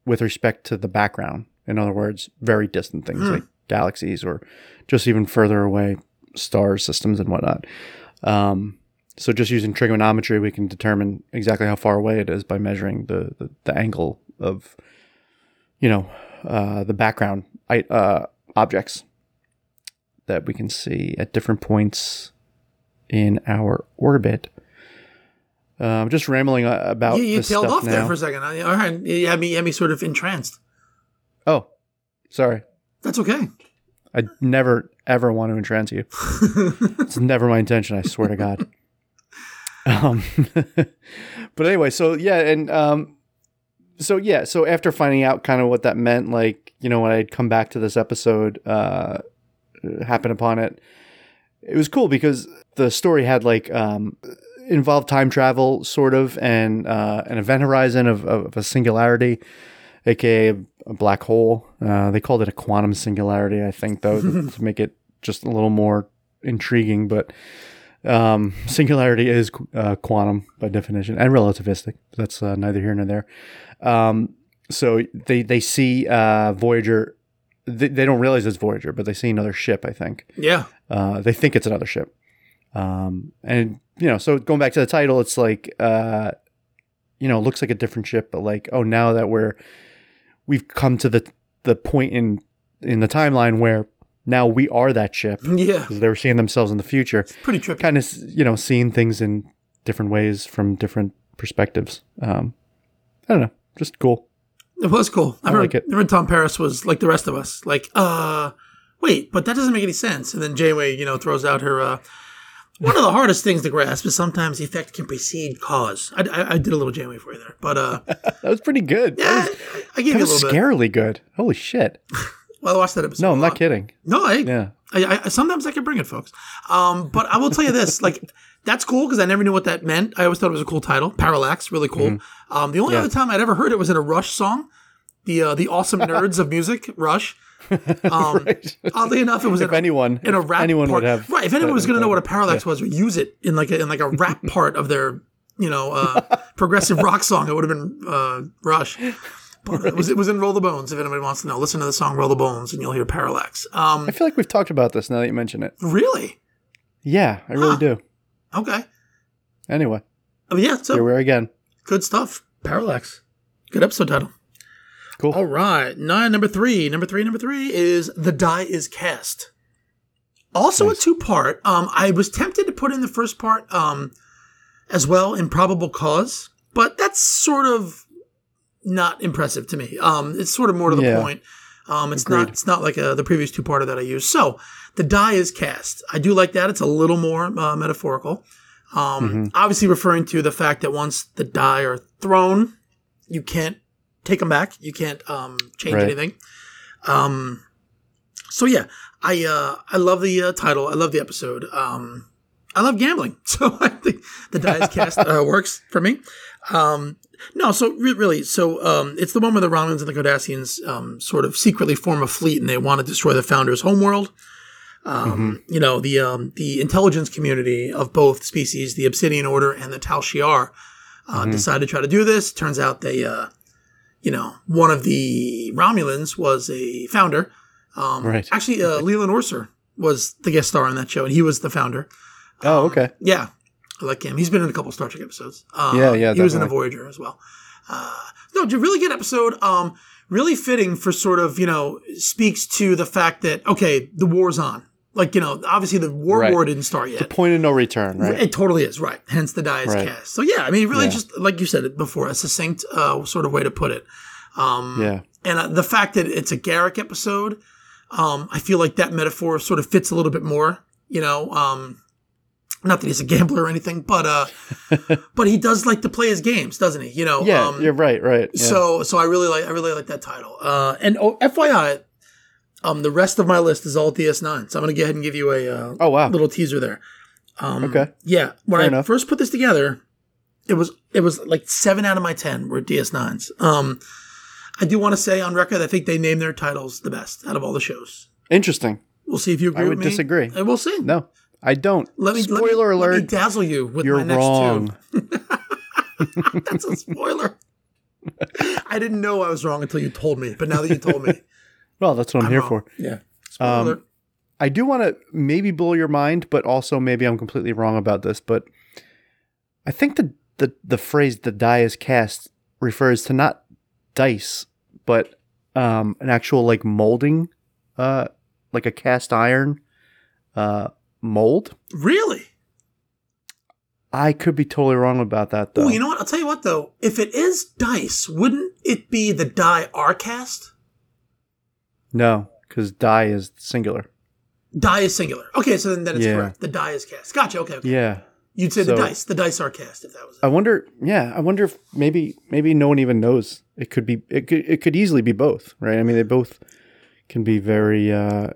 Speaker 3: with respect to the background. In other words, very distant things
Speaker 2: Hmm.
Speaker 3: like galaxies or just even further away star systems and whatnot. Um, so just using trigonometry, we can determine exactly how far away it is by measuring the, the, the angle of, you know, uh, the background uh, objects that we can see at different points in our orbit. Uh, I'm just rambling uh, about
Speaker 2: you, you tailed off
Speaker 3: now.
Speaker 2: there for a second all right you had me, you had me sort of entranced
Speaker 3: oh, sorry.
Speaker 2: that's okay
Speaker 3: I never ever want to entrance you. it's never my intention. I swear to God. Um, but anyway, so yeah, and um, so yeah, so after finding out kind of what that meant, like you know, when I'd come back to this episode, uh, happen upon it, it was cool because the story had like um, involved time travel, sort of, and uh, an event horizon of, of a singularity, aka a black hole. Uh, they called it a quantum singularity, I think, though, to, to make it just a little more intriguing. But um, singularity is uh, quantum by definition and relativistic. That's uh, neither here nor there. Um, so they they see uh, Voyager. They, they don't realize it's Voyager, but they see another ship. I think
Speaker 2: yeah
Speaker 3: uh, they think it's another ship. Um, and you know, so going back to the title, it's like, uh, you know, it looks like a different ship, but like, oh, now that we're we've come to the the point in in the timeline where now we are that ship
Speaker 2: yeah
Speaker 3: because they were seeing themselves in the future,
Speaker 2: pretty trippy
Speaker 3: kind of you know seeing things in different ways from different perspectives. Um, I don't know, just cool.
Speaker 2: It was cool. I,
Speaker 3: I
Speaker 2: remember,
Speaker 3: like it.
Speaker 2: I remember Tom Paris was like the rest of us, like, uh, wait, but that doesn't make any sense. And then Janeway, you know, throws out her, uh, one of the hardest things to grasp is sometimes the effect can precede cause. I, I, I did a little Janeway for you there, but, uh,
Speaker 3: That was pretty good.
Speaker 2: yeah,
Speaker 3: was,
Speaker 2: I, gave
Speaker 3: that
Speaker 2: you a
Speaker 3: was
Speaker 2: little bit.
Speaker 3: scarily good. Holy shit!
Speaker 2: Well, I watched that episode.
Speaker 3: No, I'm not kidding.
Speaker 2: No, I,
Speaker 3: Yeah.
Speaker 2: I, I sometimes I can bring it, folks. Um, but I will tell you this, like that's cool because I never knew what that meant. I always thought it was a cool title, Parallax, really cool. Um, the only
Speaker 3: Yeah.
Speaker 2: other time I'd ever heard it was in a Rush song, the uh, the awesome nerds of music, Rush. Um, Oddly enough, it was
Speaker 3: If
Speaker 2: in a,
Speaker 3: anyone,
Speaker 2: in a rap
Speaker 3: anyone
Speaker 2: part.
Speaker 3: would have,
Speaker 2: right. If anyone was going to know what a parallax
Speaker 3: yeah.
Speaker 2: was or use it in like a, in like a rap part of their you know uh, progressive rock song, it would have been uh, Rush. But it was it was in Roll the Bones. If anybody wants to know, listen to the song Roll the Bones, and you'll hear Parallax. Um,
Speaker 3: I feel like we've talked about this now that you mention it.
Speaker 2: really?
Speaker 3: Yeah, I really
Speaker 2: Huh.
Speaker 3: do.
Speaker 2: Okay.
Speaker 3: Anyway,
Speaker 2: I mean, yeah. So
Speaker 3: here we are again.
Speaker 2: good stuff. Parallax. Good episode title.
Speaker 3: Cool.
Speaker 2: All right. Nine, number three. Number three, number three is The Die is Cast. Also
Speaker 3: Nice.
Speaker 2: a two part. Um, I was tempted to put in the first part um, as well improbable Cause, but that's sort of not impressive to me. Um, it's sort of more to the
Speaker 3: Yeah.
Speaker 2: point. Um, it's not it's not like uh the previous two parter that I used. So the die is cast. I do like that. It's a little more uh, metaphorical. Um,
Speaker 3: Mm-hmm.
Speaker 2: Obviously, referring to the fact that once the die are thrown, you can't take them back. You can't um, change
Speaker 3: Right.
Speaker 2: anything. Um, so yeah, I uh, I love the uh, title. I love the episode. Um, I love gambling, so I think the die is cast uh, works for me. Um, no, so re- really, so um, it's the one where the Romulans and the Cardassians um, sort of secretly form a fleet and they want to destroy the Founder's homeworld. Um, You know, the um, the intelligence community of both species, the Obsidian Order and the Tal Shiar, uh, decide to try to do this. Turns out they, uh, you know, one of the Romulans was a founder. Um,
Speaker 3: Right.
Speaker 2: Actually, uh, Leland Orser was the guest star on that show, and he was the founder.
Speaker 3: Oh, okay.
Speaker 2: Yeah, I like him. He's been in a couple Star Trek episodes. Uh,
Speaker 3: Yeah, yeah,
Speaker 2: He was in the. Voyager as well. Uh, no, a really good episode. Um, really fitting for sort of you know speaks to the fact that okay, the war's on. Like you know, obviously the war
Speaker 3: Right.
Speaker 2: war didn't start yet.
Speaker 3: The point of no return, right?
Speaker 2: It totally is right. Hence the die is
Speaker 3: Right.
Speaker 2: cast. So yeah, I mean, really
Speaker 3: Yeah.
Speaker 2: just like you said it before, a succinct uh, sort of way to put it. Um,
Speaker 3: Yeah.
Speaker 2: and uh, the fact that it's a Garak episode, um, I feel like that metaphor sort of fits a little bit more. You know, um, not that he's a gambler or anything, but uh, but he does like to play his games, doesn't he? You know,
Speaker 3: Yeah,
Speaker 2: um,
Speaker 3: you're right, right. Yeah.
Speaker 2: so so I really like I really like that title. Uh, and oh, FYI, um, the rest of my list is all DS9, so I'm gonna go ahead and give you a uh,
Speaker 3: oh wow.
Speaker 2: little teaser there. Um,
Speaker 3: Okay.
Speaker 2: Yeah, when
Speaker 3: Fair
Speaker 2: I
Speaker 3: enough.
Speaker 2: first put this together, it was it was like seven out of my ten were DS9s. Um, I do want to say on record, I think they named their titles the best out of all the shows.
Speaker 3: Interesting.
Speaker 2: We'll see if you agree
Speaker 3: I
Speaker 2: with
Speaker 3: would
Speaker 2: me.
Speaker 3: disagree.
Speaker 2: And we'll see.
Speaker 3: No, I don't.
Speaker 2: Let me
Speaker 3: Spoiler
Speaker 2: let me,
Speaker 3: alert.
Speaker 2: Let me dazzle you with
Speaker 3: you're
Speaker 2: my next
Speaker 3: wrong.
Speaker 2: two. That's a spoiler. I didn't know I was wrong until you told me, but now that you told me,
Speaker 3: Well, that's what I'm, here
Speaker 2: wrong.
Speaker 3: for.
Speaker 2: Yeah. Spoiler
Speaker 3: Um. I do want to maybe blow your mind, but also maybe I'm completely wrong about this. But I think the the the phrase "the die is cast" refers to not dice, but um, an actual like molding, uh, like a cast iron uh, mold.
Speaker 2: Really?
Speaker 3: I could be totally wrong about that though.
Speaker 2: Oh, you know what? I'll tell you what though. If it is dice, wouldn't it be the die are cast?
Speaker 3: no, because die is singular.
Speaker 2: Die is singular. Okay, so then, then it's
Speaker 3: Yeah.
Speaker 2: correct. The die is cast. Gotcha. Okay. okay.
Speaker 3: Yeah.
Speaker 2: You'd say
Speaker 3: So-
Speaker 2: the dice. The dice are cast if that was it.
Speaker 3: I wonder. Yeah, I wonder if maybe maybe no one even knows. It could be. It could. It could easily be both, right? I mean, they both can be very. uh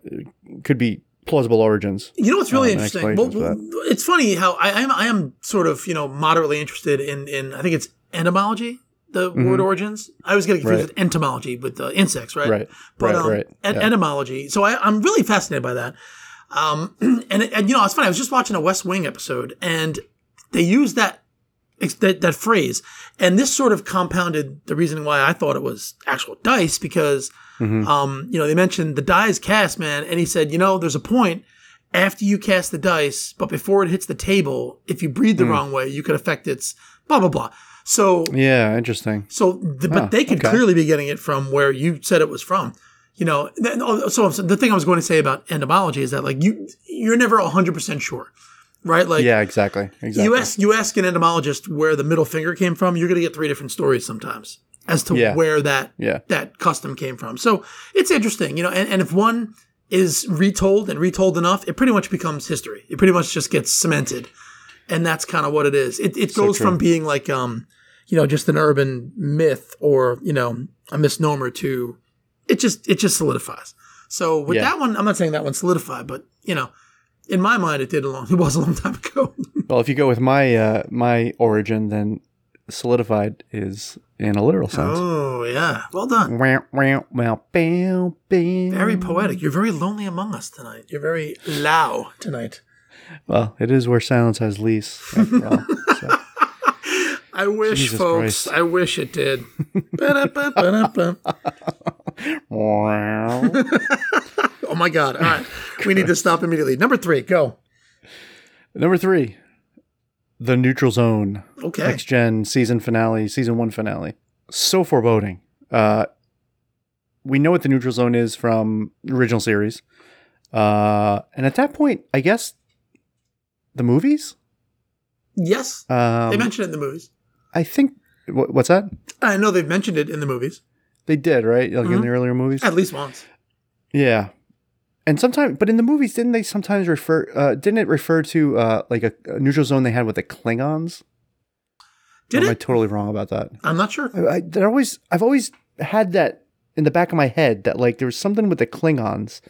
Speaker 3: Could be plausible origins.
Speaker 2: You know what's really
Speaker 3: Um,
Speaker 2: interesting? Well, it's funny how I, I am. I am sort of you know moderately interested in in. I think it's entomology. The word origins. I was getting confused
Speaker 3: Mm-hmm. Right.
Speaker 2: with entomology with uh, insects, right?
Speaker 3: Right.
Speaker 2: But
Speaker 3: right.
Speaker 2: um,
Speaker 3: right. yeah.
Speaker 2: etymology. So I, I'm really fascinated by that. Um, and, and you know, it's funny. I was just watching a West Wing episode, and they used that that, that phrase, and this sort of compounded the reason why I thought it was actual dice because,
Speaker 3: Mm-hmm.
Speaker 2: um, you know, they mentioned the die is cast, man, and he said, you know, there's a point after you cast the dice, but before it hits the table, if you breathe the wrong way, you could affect its blah blah blah. So
Speaker 3: yeah. Interesting.
Speaker 2: so, the, but they could
Speaker 3: okay.
Speaker 2: clearly be getting it from where you said it was from. You know, oh, so so the thing I was going to say about entomology is that like you you're never hundred percent sure, right? Like
Speaker 3: yeah. Exactly. Exactly.
Speaker 2: you ask you ask an entomologist where the middle finger came from, you're going to get three different stories sometimes as to
Speaker 3: Yeah.
Speaker 2: where that
Speaker 3: Yeah.
Speaker 2: that custom came from. So it's interesting, you know, and, and if one is retold and retold enough, it pretty much becomes history. It pretty much just gets cemented. And that's kind of what it is. It, it goes from being like, um, you know, just an urban myth or, you know, a misnomer to it just, it just solidifies. So with
Speaker 3: Yeah.
Speaker 2: that one, I'm not saying that one solidified, but you know, in my mind, it did a long. It was a long time ago.
Speaker 3: Well, if you go with my uh, my origin, then solidified is in a literal sense.
Speaker 2: oh yeah, well done. Very poetic. You're very lonely among us tonight. You're very low tonight.
Speaker 3: Well, it is where silence has lease. After all, so.
Speaker 2: I wish,
Speaker 3: Jesus
Speaker 2: folks.
Speaker 3: Christ.
Speaker 2: I wish it did. Oh my god! All right, we need to stop immediately. Number three, go.
Speaker 3: Number three, the neutral zone.
Speaker 2: Okay.
Speaker 3: Next gen season finale, season one finale. So foreboding. Uh, we know what the neutral zone is from original series. Uh, and at that point, I guess the movies.
Speaker 2: Yes,
Speaker 3: Um,
Speaker 2: they mentioned it in the movies.
Speaker 3: I think. wh- What's that?
Speaker 2: I know they've mentioned it in the movies
Speaker 3: They did right, like in
Speaker 2: Mhm.
Speaker 3: the earlier movies.
Speaker 2: at least once.
Speaker 3: Yeah. And sometimes, but in the movies, didn't they sometimes refer? Uh, didn't it refer to uh, like a, a neutral zone they had with the Klingons?
Speaker 2: Did
Speaker 3: Or am I totally wrong about that?
Speaker 2: I'm not sure.
Speaker 3: I, I always I've always had that in the back of my head that like there was something with the Klingons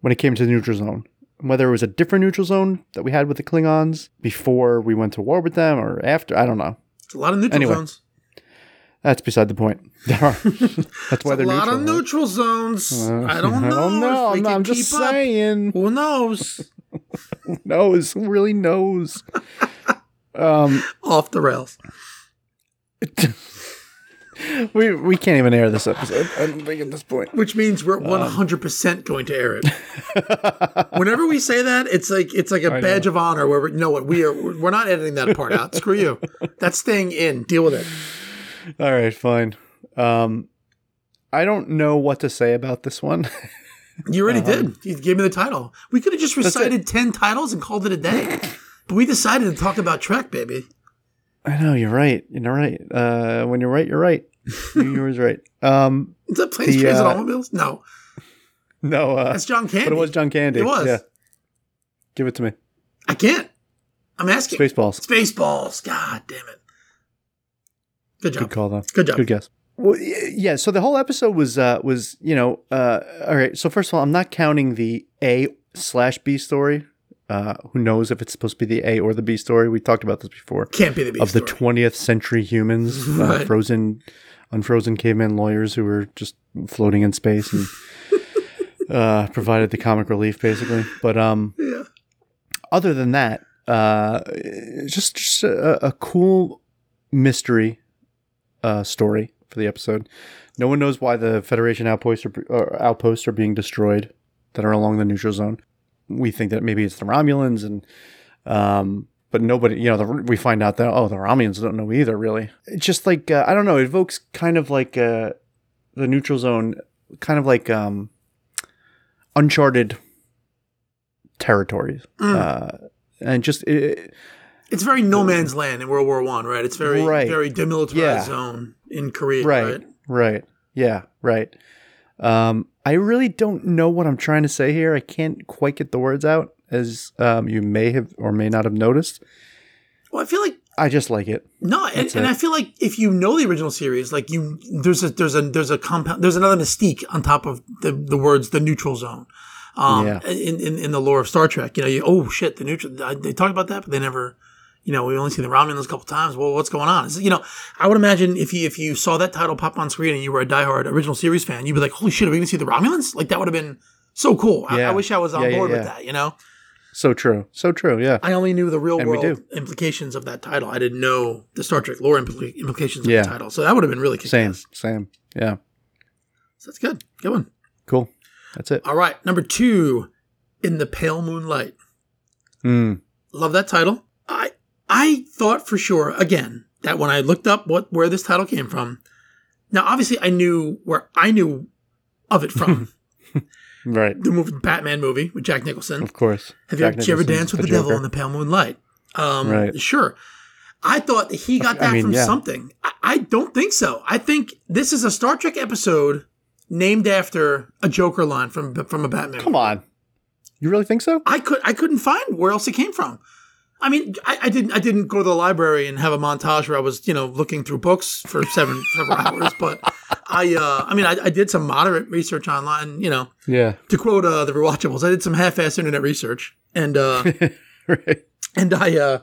Speaker 3: when it came to the neutral zone. Whether it was a different neutral zone that we had with the Klingons before we went to war with them or after, I don't know.
Speaker 2: It's a lot of neutral
Speaker 3: Anyway,
Speaker 2: zones.
Speaker 3: That's beside the point. There are. That's why
Speaker 2: a
Speaker 3: they're
Speaker 2: lot
Speaker 3: neutral.
Speaker 2: of
Speaker 3: right?
Speaker 2: neutral zones.
Speaker 3: Uh,
Speaker 2: I don't know.
Speaker 3: I don't know.
Speaker 2: If
Speaker 3: I'm, I'm just
Speaker 2: keep up.
Speaker 3: saying.
Speaker 2: Who knows?
Speaker 3: Who knows? Who really knows? um,
Speaker 2: Off the rails.
Speaker 3: we we can't even air this episode. I don't think at this point.
Speaker 2: Which means
Speaker 3: Um,
Speaker 2: we're 100% going to air it. Whenever we say that, it's like it's like a
Speaker 3: I
Speaker 2: badge of honor where we you know what we are we're not editing that part out. Screw you. That's staying in. Deal with it.
Speaker 3: All right, fine. Um, I don't know what to say about this one.
Speaker 2: You already did. You gave me the title. We could have just recited 10 titles and called it a day. But we decided to talk about Trek, baby.
Speaker 3: I know you're right. You're right. Uh, when you're right, you're right. you was right. Um,
Speaker 2: Is that planes,
Speaker 3: The,
Speaker 2: trains, and
Speaker 3: uh,
Speaker 2: automobiles? No.
Speaker 3: no, uh,
Speaker 2: That's John Candy.
Speaker 3: but it was John Candy.
Speaker 2: It was.
Speaker 3: Yeah. Give it to me.
Speaker 2: I can't. I'm asking.
Speaker 3: Spaceballs.
Speaker 2: Spaceballs. God damn it. Good job.
Speaker 3: Good call though.
Speaker 2: Good job.
Speaker 3: Good guess. Well, yeah. So the whole episode was uh, was you know uh, all right. So first of all, I'm not counting the A slash B story. Uh, who knows if it's supposed to be the A or the B story? We talked about this before.
Speaker 2: Can't be the B
Speaker 3: of the 20th century humans, uh,
Speaker 2: Right.
Speaker 3: frozen, unfrozen caveman lawyers who were just floating in space and uh, provided the comic relief, basically. But um,
Speaker 2: yeah.
Speaker 3: other than that, uh, just just a, a cool mystery uh, story for the episode. No one knows why the Federation outposts are, or outposts are being destroyed that are along the neutral zone. We think that maybe it's the Romulans, and um, but nobody, you know, the, we find out that oh, the Romulans don't know either. Really, it's just like uh, I don't know. It evokes kind of like uh, the neutral zone, kind of like um, uncharted territories,
Speaker 2: Mm.
Speaker 3: uh, and just it,
Speaker 2: It's very no man's land in World War One, right? It's very
Speaker 3: Right.
Speaker 2: very demilitarized
Speaker 3: Yeah.
Speaker 2: zone in Korea,
Speaker 3: right,
Speaker 2: right?
Speaker 3: right, yeah, right. Um, I really don't know what I'm trying to say here. I can't quite get the words out, as um, you may have or may not have noticed.
Speaker 2: Well, I feel like
Speaker 3: I just like it.
Speaker 2: no, and,
Speaker 3: it.
Speaker 2: I feel like if you know the original series, like you, there's a there's a there's a compound, there's another mystique on top of the the words the neutral zone. Um,
Speaker 3: Yeah.
Speaker 2: in, in in the lore of Star Trek, you know, you oh shit, the neutral. They talk about that, but they never. You know, we've only see the Romulans a couple times. Well, what's going on? It's, you know, I would imagine if you if you saw that title pop on screen and you were a diehard original series fan, you'd be like, "Holy shit, are we going to see the Romulans?" Like that would have been so cool. I, I wish I was on
Speaker 3: Yeah, yeah,
Speaker 2: board with that. You know,
Speaker 3: So true, so true. Yeah,
Speaker 2: I only knew the real
Speaker 3: And
Speaker 2: world implications of that title. I didn't know the Star Trek lore impli- implications of
Speaker 3: Yeah.
Speaker 2: the title. So that would have been really
Speaker 3: same,
Speaker 2: ass.
Speaker 3: same. Yeah,
Speaker 2: So that's good. Good one.
Speaker 3: cool. That's it.
Speaker 2: All right, number two, in the pale moonlight.
Speaker 3: Mm.
Speaker 2: Love that title. I I thought for sure again that when I looked up what where this title came from. Now, obviously, I knew where I knew of it from
Speaker 3: Right,
Speaker 2: the movie Batman movie with Jack Nicholson.
Speaker 3: of course.
Speaker 2: Have you,
Speaker 3: Jack
Speaker 2: ever, did you ever
Speaker 3: Nicholson's
Speaker 2: dance with
Speaker 3: the
Speaker 2: the, devil in the pale moonlight? Um,
Speaker 3: Right.
Speaker 2: Sure. I thought he got
Speaker 3: I
Speaker 2: that
Speaker 3: mean,
Speaker 2: from
Speaker 3: yeah.
Speaker 2: something. I, I don't think so. I think this is a Star Trek episode named after a Joker line from from a Batman.
Speaker 3: Come on, you really think so?
Speaker 2: I could I couldn't find where else it came from. I mean, I, I didn't I didn't go to the library and have a montage where I was you know looking through books for seven several hours, but I uh, I mean I, I did some moderate research online. You know,
Speaker 3: Yeah.
Speaker 2: to quote uh, the rewatchables, I did some half-ass internet research, and uh,
Speaker 3: right.
Speaker 2: and I, uh,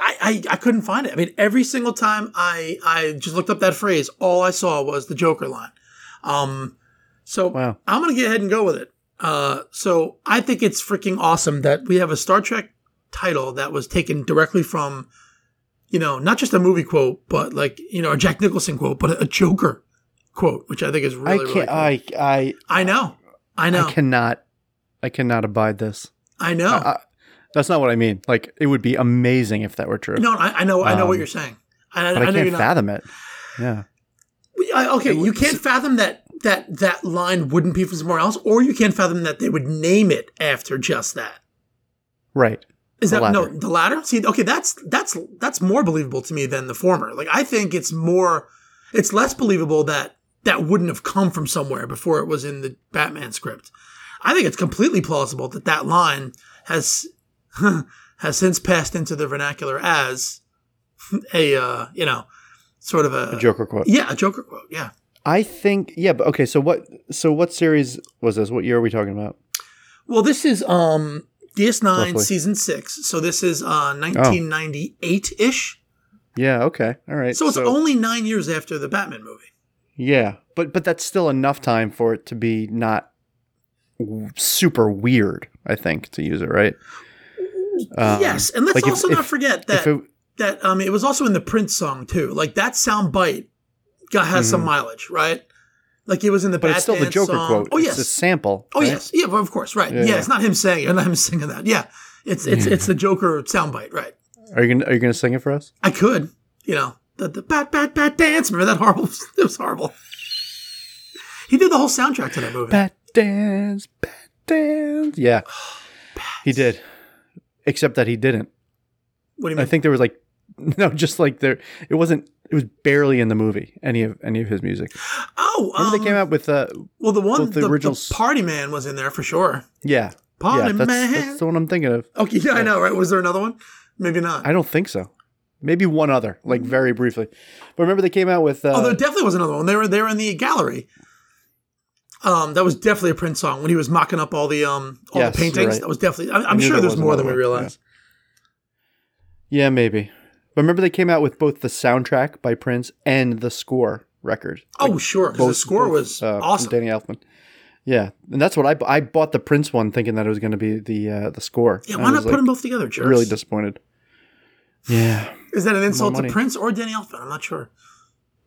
Speaker 2: I, I, I couldn't find it. I mean, every single time I, I just looked up that phrase, all I saw was the Joker line. Um, so
Speaker 3: Wow.
Speaker 2: I'm gonna get ahead and go with it. Uh, so I think it's freaking awesome that we have a Star Trek title that was taken directly from, you know, not just a movie quote, but like you know a Jack Nicholson quote, but a Joker quote, which I think is really,
Speaker 3: I can't.
Speaker 2: cool.
Speaker 3: I I
Speaker 2: I know, I know,
Speaker 3: I cannot. I cannot abide this.
Speaker 2: I know.
Speaker 3: I, that's not what I mean. Like it would be amazing if that were true.
Speaker 2: no, I, I know, I know what
Speaker 3: Um,
Speaker 2: you're saying. I,
Speaker 3: but I,
Speaker 2: know
Speaker 3: can't fathom it. Yeah.
Speaker 2: I, okay, you can't fathom that that that line wouldn't be from somewhere else, or you can't fathom that they would name it after just that.
Speaker 3: Right.
Speaker 2: Is
Speaker 3: The
Speaker 2: that no the latter? See, okay, that's that's that's more believable to me than the former. Like I think it's more, it's less believable that that wouldn't have come from somewhere before it was in the Batman script. I think it's completely plausible that that line has has since passed into the vernacular as a uh, you know sort of a,
Speaker 3: A Joker quote.
Speaker 2: yeah a Joker quote yeah.
Speaker 3: I think. Yeah. But okay. So what? So what series was this? What year are we talking about?
Speaker 2: Well, this is um DS9
Speaker 3: Roughly. Oh.
Speaker 2: season 6. So this is uh 1998-ish.
Speaker 3: Yeah. Okay. All right.
Speaker 2: So it's only 9 years after the Batman movie.
Speaker 3: Yeah, but but that's still enough time for it to be not w- super weird. I think to use it right. Um,
Speaker 2: yes, and let's
Speaker 3: like if-
Speaker 2: also not
Speaker 3: if-
Speaker 2: forget that
Speaker 3: it,
Speaker 2: that um it was also in the Prince song too. Like that sound bite got has some mileage, right? Like it was in the
Speaker 3: but it's still the Joker
Speaker 2: song.
Speaker 3: quote.
Speaker 2: Oh
Speaker 3: It's
Speaker 2: yes.
Speaker 3: a sample.
Speaker 2: oh
Speaker 3: right?
Speaker 2: yes. Yeah, well, of course, right. Yeah.
Speaker 3: Yeah.
Speaker 2: it's not him saying it, not him singing that. Yeah. It's it's it's the Joker soundbite, right?
Speaker 3: Are you gonna Are you gonna sing it for us?
Speaker 2: I could, you know, the the bat bat bat dance. Remember that horrible? It was horrible. He did the whole soundtrack to that movie.
Speaker 3: Bat dance, bat dance. Yeah, he did. Except that he didn't.
Speaker 2: what do you mean?
Speaker 3: I think there was like no, just like there. It wasn't. It was barely in the movie. Any of any of his music.
Speaker 2: oh, um,
Speaker 3: they came out with uh
Speaker 2: Well, the one,
Speaker 3: the
Speaker 2: the, the Party Man was in there for sure.
Speaker 3: yeah
Speaker 2: Party
Speaker 3: yeah that's,
Speaker 2: Man.
Speaker 3: that's the one I'm thinking of.
Speaker 2: okay, yeah, I know, right? Was there another one? Maybe not.
Speaker 3: I don't think so. Maybe one other, like very briefly. But remember they came out with uh,
Speaker 2: oh, there definitely was another one. They were they were in the gallery. Um, that was definitely a Prince song when he was mocking up all the um all
Speaker 3: Yes,
Speaker 2: the paintings.
Speaker 3: right.
Speaker 2: That was definitely. I'm, I'm sure there's more than we realize.
Speaker 3: Yeah, maybe. But remember they came out with both the soundtrack by Prince and the score record.
Speaker 2: Oh, sure, because the score
Speaker 3: both,
Speaker 2: was
Speaker 3: uh,
Speaker 2: awesome.
Speaker 3: Danny Elfman. Yeah, and that's what I I bought the Prince one thinking that it was going to be the uh, the score.
Speaker 2: Yeah, why not
Speaker 3: was,
Speaker 2: put
Speaker 3: like,
Speaker 2: them both together, jerks?
Speaker 3: Really disappointed. Yeah,
Speaker 2: Is that an insult to. Prince or Danny Elfman? I'm not sure.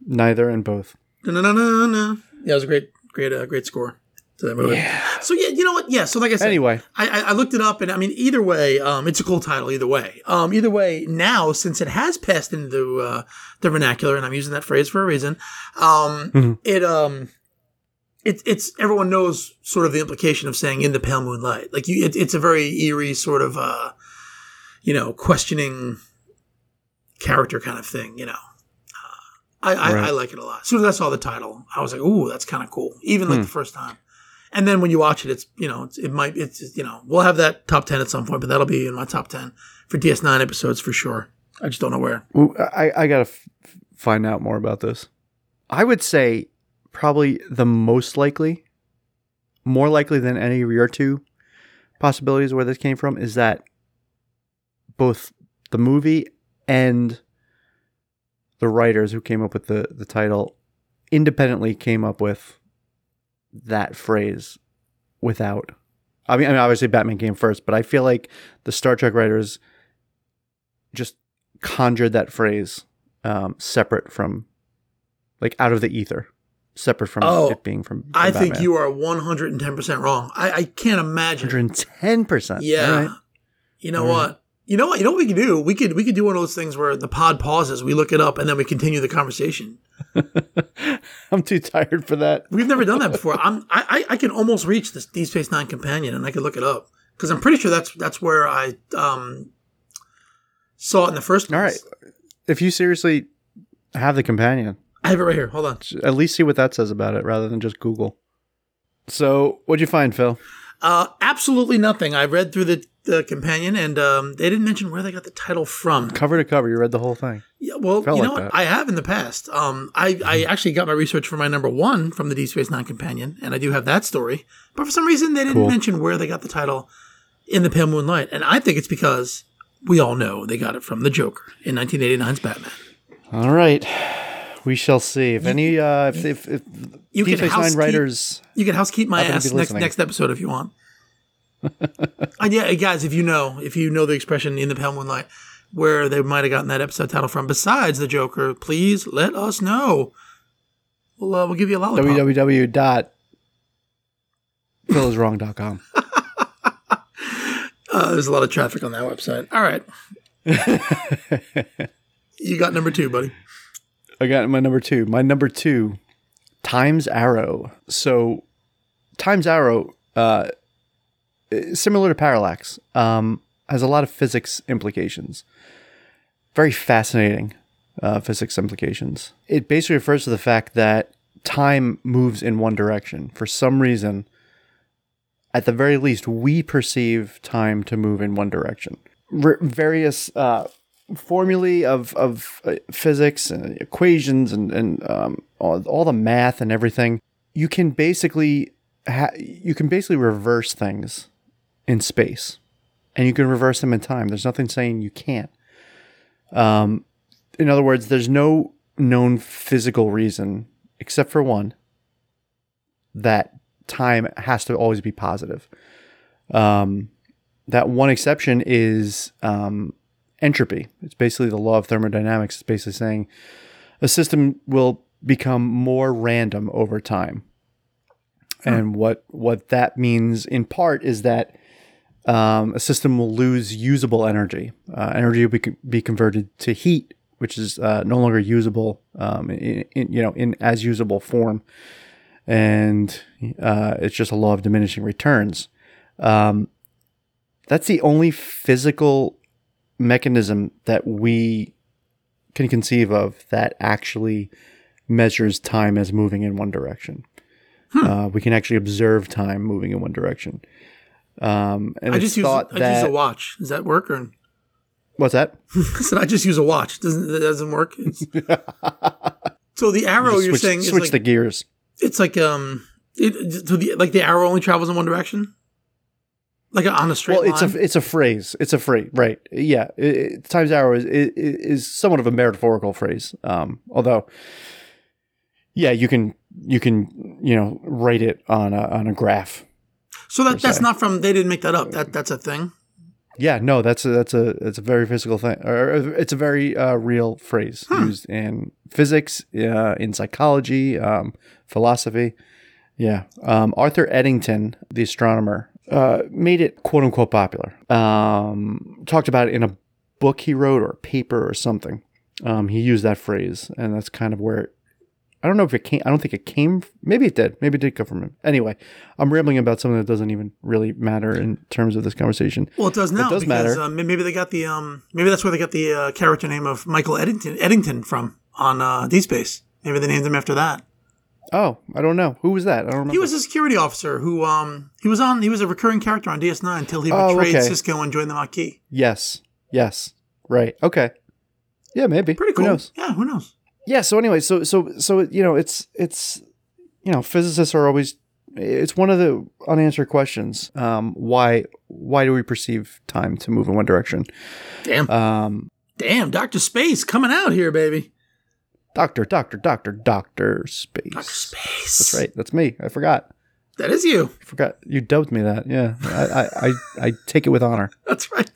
Speaker 3: neither and both.
Speaker 2: No, no, no, no, no. Yeah, it was a great, great, uh, great score to that movie. So yeah, you know what? Yeah. So like I said,
Speaker 3: Anyway,
Speaker 2: I, I, I looked it up, and I mean, either way, um, it's a cool title. Either way, um, either way, now since it has passed into uh, the vernacular, and I'm using that phrase for a reason, um,
Speaker 3: Mhm.
Speaker 2: it um, it, it's everyone knows sort of the implication of saying "in the pale moonlight." Like you, it, it's a very eerie sort of, uh, you know, questioning character kind of thing. You know, uh, I, I,
Speaker 3: Right.
Speaker 2: I like it a lot. As soon as I saw the title, I was like, "Ooh, that's kind of cool." Even
Speaker 3: Hmm.
Speaker 2: like the first time. And then when you watch it, it's you know it's, it might it's you know we'll have that top ten at some point, but that'll be in my top ten for DS9 episodes for sure. I just don't know where.
Speaker 3: I I gotta f- find out more about this. I would say probably the most likely, more likely than any of your two possibilities where this came from is that both the movie and the writers who came up with the, the title independently came up with that phrase without I mean, I mean obviously Batman came first, but I feel like the Star Trek writers just conjured that phrase um, separate from like out of the ether separate from
Speaker 2: Oh,
Speaker 3: it being from, from
Speaker 2: I think you are one hundred and ten percent wrong. I, I can't imagine.
Speaker 3: 110%
Speaker 2: Yeah.
Speaker 3: All right.
Speaker 2: You know
Speaker 3: All right.
Speaker 2: You know what? You know what we could do? We could we could do one of those things where the pod pauses, we look it up, and then we continue the conversation.
Speaker 3: i'm too tired for that
Speaker 2: We've never done that before. I'm I I, I can almost reach this Deep Space Nine companion, and I could look it up because I'm pretty sure that's that's where I um saw it in the first place.
Speaker 3: all right if you seriously have the companion
Speaker 2: I have it right here. Hold on.
Speaker 3: at least see what that says about it rather than just google so what'd you find phil
Speaker 2: Uh, absolutely nothing. I read through the the companion, and um, they didn't mention where they got the title from.
Speaker 3: Cover to cover, you read the whole thing.
Speaker 2: Yeah, well,
Speaker 3: Felt
Speaker 2: you know
Speaker 3: like
Speaker 2: what? I have in the past. Um, I, I actually got my research for my number one from the Deep Space Nine companion, and I do have that story. But for some reason, they didn't
Speaker 3: Cool.
Speaker 2: mention where they got the title in the Pale Moonlight, and I think it's because we all know they got it from the Joker in 1989's Batman.
Speaker 3: All right. We shall see. If any, uh, if, if, if
Speaker 2: You
Speaker 3: Deep
Speaker 2: can
Speaker 3: Space Nine writers,
Speaker 2: You can housekeep my ass next next episode if you want. And yeah, guys, if you know, if you know the expression in the pale moonlight, where they might have gotten that episode title from, besides the Joker, please let us know. We'll uh, we'll give you a lollipop.
Speaker 3: www dot philiswrong.com.
Speaker 2: Uh, there's a lot of traffic on that website. All right, you got number two, buddy.
Speaker 3: I got my number two. My number two, Times Arrow. So, Times Arrow, uh, similar to Parallax, um, has a lot of physics implications. Very fascinating uh, physics implications. It basically refers to the fact that time moves in one direction. For some reason, at the very least, we perceive time to move in one direction. R- various uh, formulae of of uh, physics and equations and and um, all, all the math and everything. You can basically you can basically reverse things in space, and you can reverse them in time. There's nothing saying you can't. Um, in other words, there's no known physical reason except for one that time has to always be positive. Um, that one exception is um, entropy. It's basically the law of thermodynamics. It's basically saying a system will become more random over time. And what what that means in part is that um, a system will lose usable energy. Uh, energy will be, be converted to heat, which is uh, no longer usable, um, in, in, you know, in as usable form, and uh, it's just a law of diminishing returns. Um, that's the only physical mechanism that we can conceive of that actually measures time as moving in one direction. Uh, we can actually observe time moving in one direction. Um, and
Speaker 2: I
Speaker 3: it's
Speaker 2: just use I
Speaker 3: that
Speaker 2: use a watch. Does that work? Or
Speaker 3: what's that?
Speaker 2: I said I just use a watch. Doesn't that doesn't work? It's- so the arrow you're
Speaker 3: switch
Speaker 2: saying is
Speaker 3: switch
Speaker 2: like
Speaker 3: the gears.
Speaker 2: it's like um it, so the like the arrow only travels in one direction, like on a straight
Speaker 3: Well, it's
Speaker 2: line.
Speaker 3: a it's a phrase. It's a phrase, right? Yeah, it, it- times arrow is, is is somewhat of a metaphorical phrase. Um, although, yeah, you can you can you know write it on a on a graph.
Speaker 2: So that that's not from they didn't make that up. That that's a thing.
Speaker 3: Yeah, no, that's a, that's a it's a very physical thing, or it's a very uh, real phrase used in physics, uh, in psychology, um, philosophy. Yeah, um, Arthur Eddington, the astronomer, uh, made it quote unquote popular. Um, talked about it in a book he wrote or a paper or something. Um, he used that phrase, and that's kind of where. It, I don't know if it came. I don't think it came. Maybe it did. Maybe it did come from him. Anyway, I'm rambling about something that doesn't even really matter in terms of this conversation.
Speaker 2: Well, it does now
Speaker 3: does
Speaker 2: because
Speaker 3: matter.
Speaker 2: Uh, maybe they got the um maybe that's where they got the uh, character name of Michael Eddington Eddington from on uh, D Space. Maybe they named him after that.
Speaker 3: Oh, I don't know. Who was that? I don't remember.
Speaker 2: He was a security officer who um he was on he was a recurring character on DS9 until he
Speaker 3: Oh,
Speaker 2: betrayed
Speaker 3: okay.
Speaker 2: Sisko and joined the Maquis.
Speaker 3: yes. Yes. Right. Okay. Yeah, maybe.
Speaker 2: Pretty cool.
Speaker 3: Who knows?
Speaker 2: Yeah, who knows?
Speaker 3: Yeah. So anyway, so so so you know, it's it's you know, physicists are always it's one of the unanswered questions. Um, why why do we perceive time to move in one direction?
Speaker 2: Damn,
Speaker 3: Um,
Speaker 2: damn, Doctor Space coming out here, baby.
Speaker 3: doctor, doctor, doctor, doctor, space.
Speaker 2: Doctor Space.
Speaker 3: That's right. That's me. I forgot.
Speaker 2: That is you.
Speaker 3: I forgot. You dubbed me that. Yeah. I I, I, I take it with honor.
Speaker 2: That's right.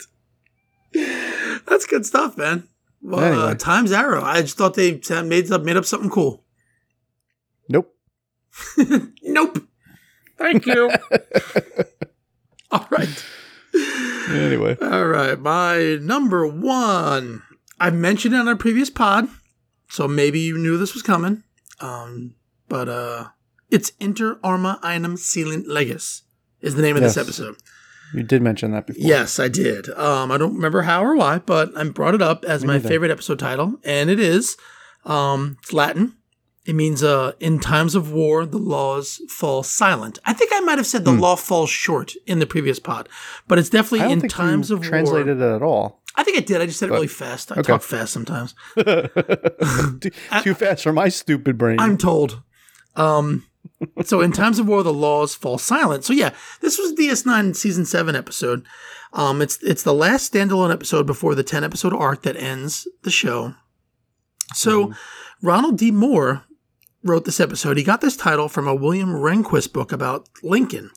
Speaker 2: That's good stuff, man. Well, uh, Times Arrow. I just thought they made up made up something cool.
Speaker 3: Nope.
Speaker 2: Nope. Thank you. All right.
Speaker 3: Anyway.
Speaker 2: All right. My number one. I mentioned it on our previous pod, so maybe you knew this was coming. Um, but uh, it's Inter Arma Enim Silent Leges is the name of this episode.
Speaker 3: You did mention that before.
Speaker 2: Yes, I did. Um, I don't remember how or why, but I brought it up as
Speaker 3: Me
Speaker 2: my
Speaker 3: neither.
Speaker 2: favorite episode title, and it is. Um, it's Latin. It means uh, in times of war, the laws fall silent. I think I might have said the law falls short in the previous pod, but it's definitely
Speaker 3: Hmm.
Speaker 2: In times of war.
Speaker 3: translated it at all.
Speaker 2: I think I did. I just said it really fast. I
Speaker 3: okay.
Speaker 2: talk fast sometimes.
Speaker 3: Too, too fast for my stupid brain.
Speaker 2: I'm told. Um, so in times of war, the laws fall silent. So yeah, this was DS9 season seven episode. Um, it's it's the last standalone episode before the ten episode arc that ends the show. So Ronald D. Moore wrote this episode. He got this title from a William Rehnquist book about Lincoln.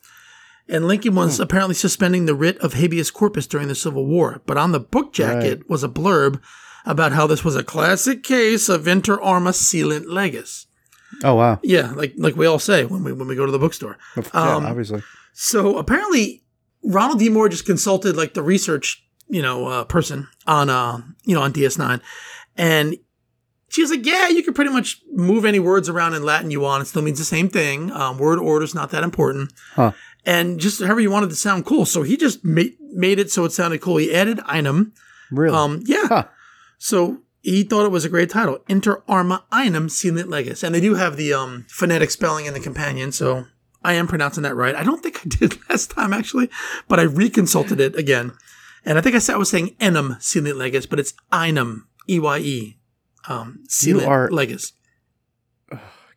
Speaker 2: And Lincoln was apparently suspending the writ of habeas corpus during the Civil War. But on the book jacket was a blurb about how this was a classic case of inter arma silent leges.
Speaker 3: Oh wow.
Speaker 2: Yeah, like like we all say when we when we go to the bookstore.
Speaker 3: yeah,
Speaker 2: Um,
Speaker 3: obviously.
Speaker 2: So apparently, Ronald D. Moore just consulted like the research, you know, uh, person on uh, you know, on DS9, and she was like, "Yeah, you can pretty much move any words around in Latin you want. It still means the same thing. Um, word order's not that important,
Speaker 3: Huh.
Speaker 2: and just however you wanted to sound cool. So he just made made it so it sounded cool. He added enim.
Speaker 3: Really?
Speaker 2: Um, yeah.
Speaker 3: Huh.
Speaker 2: So he thought it was a great title, Inter Arma Enim Silent Leges. And they do have the um, phonetic spelling in the companion, so I am pronouncing that right. I don't think I did last time, actually, but I reconsulted it again. And I think I said I was saying Enem Silent Leges, but it's Enim, E Y E, um,
Speaker 3: You
Speaker 2: Silent
Speaker 3: are-
Speaker 2: Leges.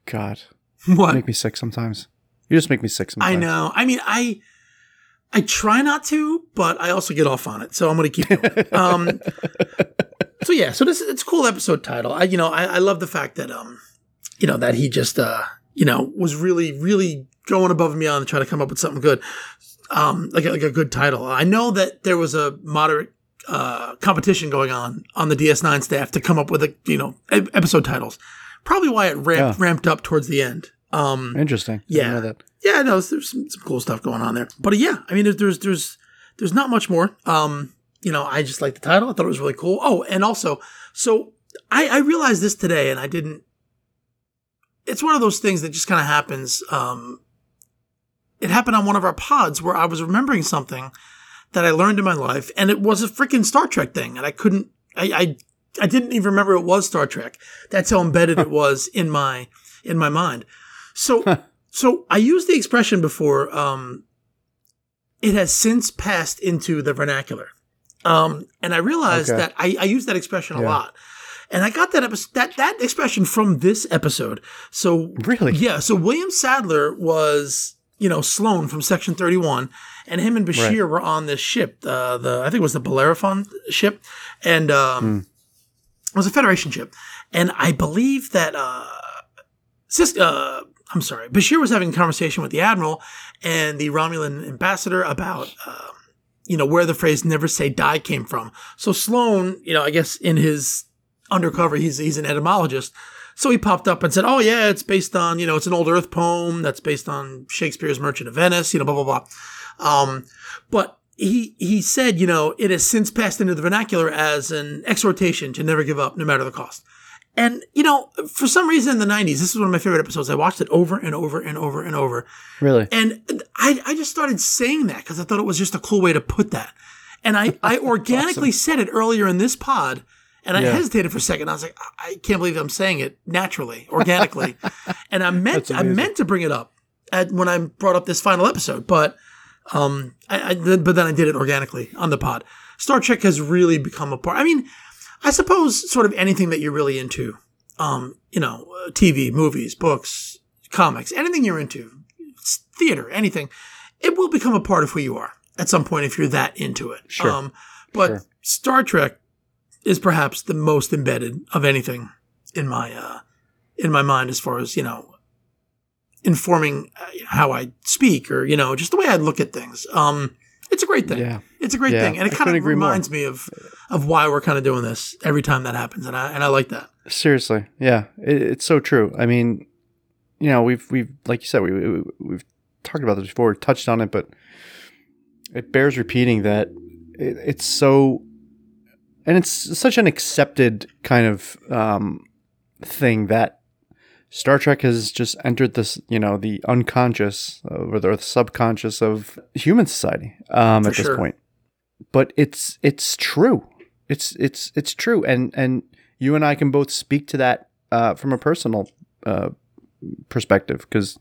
Speaker 3: God,
Speaker 2: What?
Speaker 3: make me sick sometimes. You just make me sick sometimes.
Speaker 2: I know. I mean, I I try not to, but I also get off on it, so I'm going to keep going. um, so yeah, so this it's a cool episode title. I you know I, I love the fact that um you know that he just uh you know was really really going above and beyond to try to come up with something good, um like a, like a good title. I know that there was a moderate uh competition going on on the DS9 staff to come up with a you know e- episode titles. Probably why it ramped
Speaker 3: Yeah.
Speaker 2: ramped up towards the end. Um,
Speaker 3: Interesting.
Speaker 2: Yeah.
Speaker 3: know that.
Speaker 2: yeah, no, there's some, some cool stuff going on there. But uh, yeah, I mean, there's, there's there's there's not much more. Um, you know, I just like the title. I thought it was really cool. Oh, and also, so I, I realized this today, and I didn't. It's one of those things that just kind of happens. Um, it happened on one of our pods where I was remembering something that I learned in my life, and it was a freaking Star Trek thing, and I couldn't. I I, I didn't even remember it was Star Trek. That's how embedded it was in my in my mind. So so I used the expression before. Um, it has since passed into the vernacular, um, and I realized
Speaker 3: Okay.
Speaker 2: that I, I use that expression a
Speaker 3: Yeah.
Speaker 2: lot. And I got that episode, that that expression from this episode. So
Speaker 3: Really?
Speaker 2: yeah. So William Sadler was you know Sloan from Section Thirty One, and him and Bashir
Speaker 3: Right.
Speaker 2: were on this ship. Uh, the I think it was the Bellerophon ship, and um, it was a Federation ship, and I believe that uh, Sis, uh, I'm sorry, Bashir was having a conversation with the admiral and the Romulan ambassador about, um, you know, where the phrase "never say die" came from. So Sloan, you know, I guess in his undercover, he's he's an etymologist. So he popped up and said, "Oh yeah, it's based on you know, it's an old Earth poem that's based on Shakespeare's Merchant of Venice." You know, blah blah blah. Um, but he he said, you know, it has since passed into the vernacular as an exhortation to never give up, no matter the cost. And you know, for some reason in the '90s, this is one of my favorite episodes. I watched it over and over and over and over,
Speaker 3: Really?
Speaker 2: and I I just started saying that because I thought it was just a cool way to put that. And I I organically said it earlier in this pod, and I
Speaker 3: Yeah.
Speaker 2: hesitated for a second. I was like, I I can't believe I'm saying it naturally, organically, and I meant I meant to bring it up at when I brought up this final episode, but um, I, I but then I did it organically on the pod. Star Trek has really become a part. I mean, I suppose sort of anything that you're really into, um, you know, TV, movies, books, comics, anything you're into, theater, anything, it will become a part of who you are at some point if you're that into it.
Speaker 3: Sure.
Speaker 2: Um, but
Speaker 3: Sure.
Speaker 2: Star Trek is perhaps the most embedded of anything in my uh, in my mind as far as you know informing uh, how I speak or you know just the way I look at things. Um, it's a great thing.
Speaker 3: Yeah.
Speaker 2: It's a great
Speaker 3: Yeah,
Speaker 2: thing, and it
Speaker 3: I
Speaker 2: kind of
Speaker 3: agree more.
Speaker 2: reminds me of of why we're kind of doing this every time that happens, and I and I like that.
Speaker 3: Seriously, yeah, it, it's so true. I mean, you know, we've we've like you said, we, we we've talked about this before, touched on it, but it bears repeating that it, it's so, and it's such an accepted kind of um, thing that Star Trek has just entered this, you know, the unconscious uh, or the subconscious of human society um, at this point. But it's it's true. It's it's it's true, and and you and I can both speak to that uh, from a personal uh, perspective because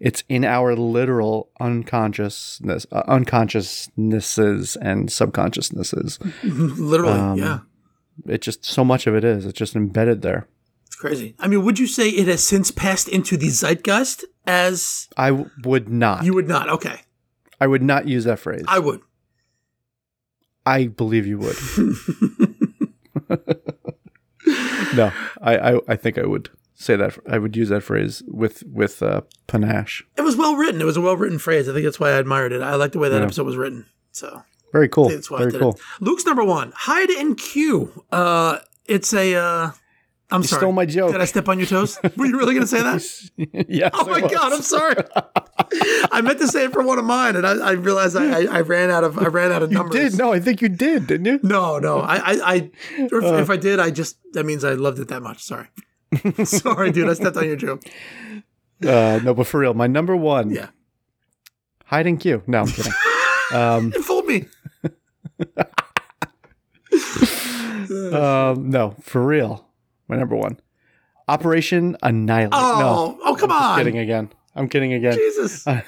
Speaker 3: it's in our literal unconsciousness, uh, unconsciousnesses and subconsciousnesses.
Speaker 2: Literally,
Speaker 3: Um,
Speaker 2: yeah.
Speaker 3: It just so much of it is. It's just embedded there.
Speaker 2: It's crazy. I mean, would you say it has since passed into the zeitgeist as
Speaker 3: I w- would not.
Speaker 2: you would not? Okay.
Speaker 3: I would not use that phrase.
Speaker 2: I would.
Speaker 3: I believe you would. no, I, I, I think I would say that. I would use that phrase with with uh, panache.
Speaker 2: It was well written. It was a well written phrase. I think that's why I admired it. I like the way that
Speaker 3: Yeah.
Speaker 2: episode was written. So
Speaker 3: Very cool.
Speaker 2: that's why I
Speaker 3: Very cool.
Speaker 2: it. Luke's number one. Hide and Q. Uh, it's a. Uh, I'm
Speaker 3: You
Speaker 2: sorry.
Speaker 3: stole my joke.
Speaker 2: Did I step on your toes? Were you really going to say that?
Speaker 3: yes.
Speaker 2: Oh my
Speaker 3: was.
Speaker 2: god, I'm sorry. I meant to say it for one of mine, and I, I realized I, I, I ran out of I ran out of
Speaker 3: You
Speaker 2: numbers.
Speaker 3: did. No, I think you did, didn't you?
Speaker 2: no, no. I, I, if,
Speaker 3: Uh.
Speaker 2: if I did, I just that means I loved it that much. Sorry, sorry, dude. I stepped on your joke.
Speaker 3: Uh, no, but for real, my number one.
Speaker 2: Yeah,
Speaker 3: Hide and Q. No, I'm kidding. um,
Speaker 2: it fooled me.
Speaker 3: um, no, for real. My number one. Operation Annihilate.
Speaker 2: Oh,
Speaker 3: no,
Speaker 2: oh, come
Speaker 3: on. I'm
Speaker 2: on.
Speaker 3: kidding again. I'm kidding again.
Speaker 2: Jesus.
Speaker 3: I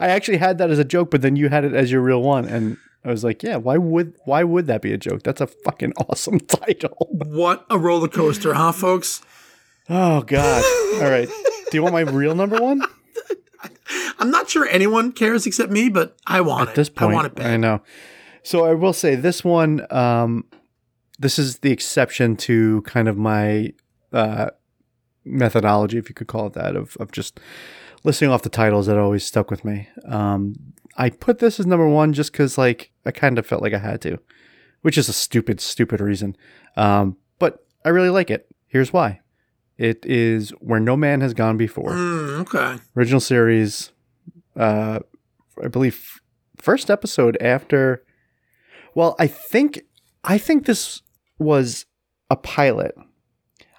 Speaker 3: actually had that as a joke, but then you had it as your real one, and I was like, "Yeah, why would why would that be a joke? That's a fucking awesome title."
Speaker 2: What a roller coaster, huh, folks?
Speaker 3: Oh God! All right, do you want my real number one?
Speaker 2: I'm not sure anyone cares except me, but I want
Speaker 3: At
Speaker 2: it.
Speaker 3: this point,
Speaker 2: I want it
Speaker 3: back.
Speaker 2: I
Speaker 3: know. So I will say this one. Um, this is the exception to kind of my uh, methodology, if you could call it that, of of just listing off the titles that always stuck with me. Um, I put this as number one just because, like, I kind of felt like I had to, which is a stupid, stupid reason. Um, but I really like it. Here's why. It is where no man has gone before
Speaker 2: Mm, okay.
Speaker 3: original series uh i believe first episode after well i think i think this was a pilot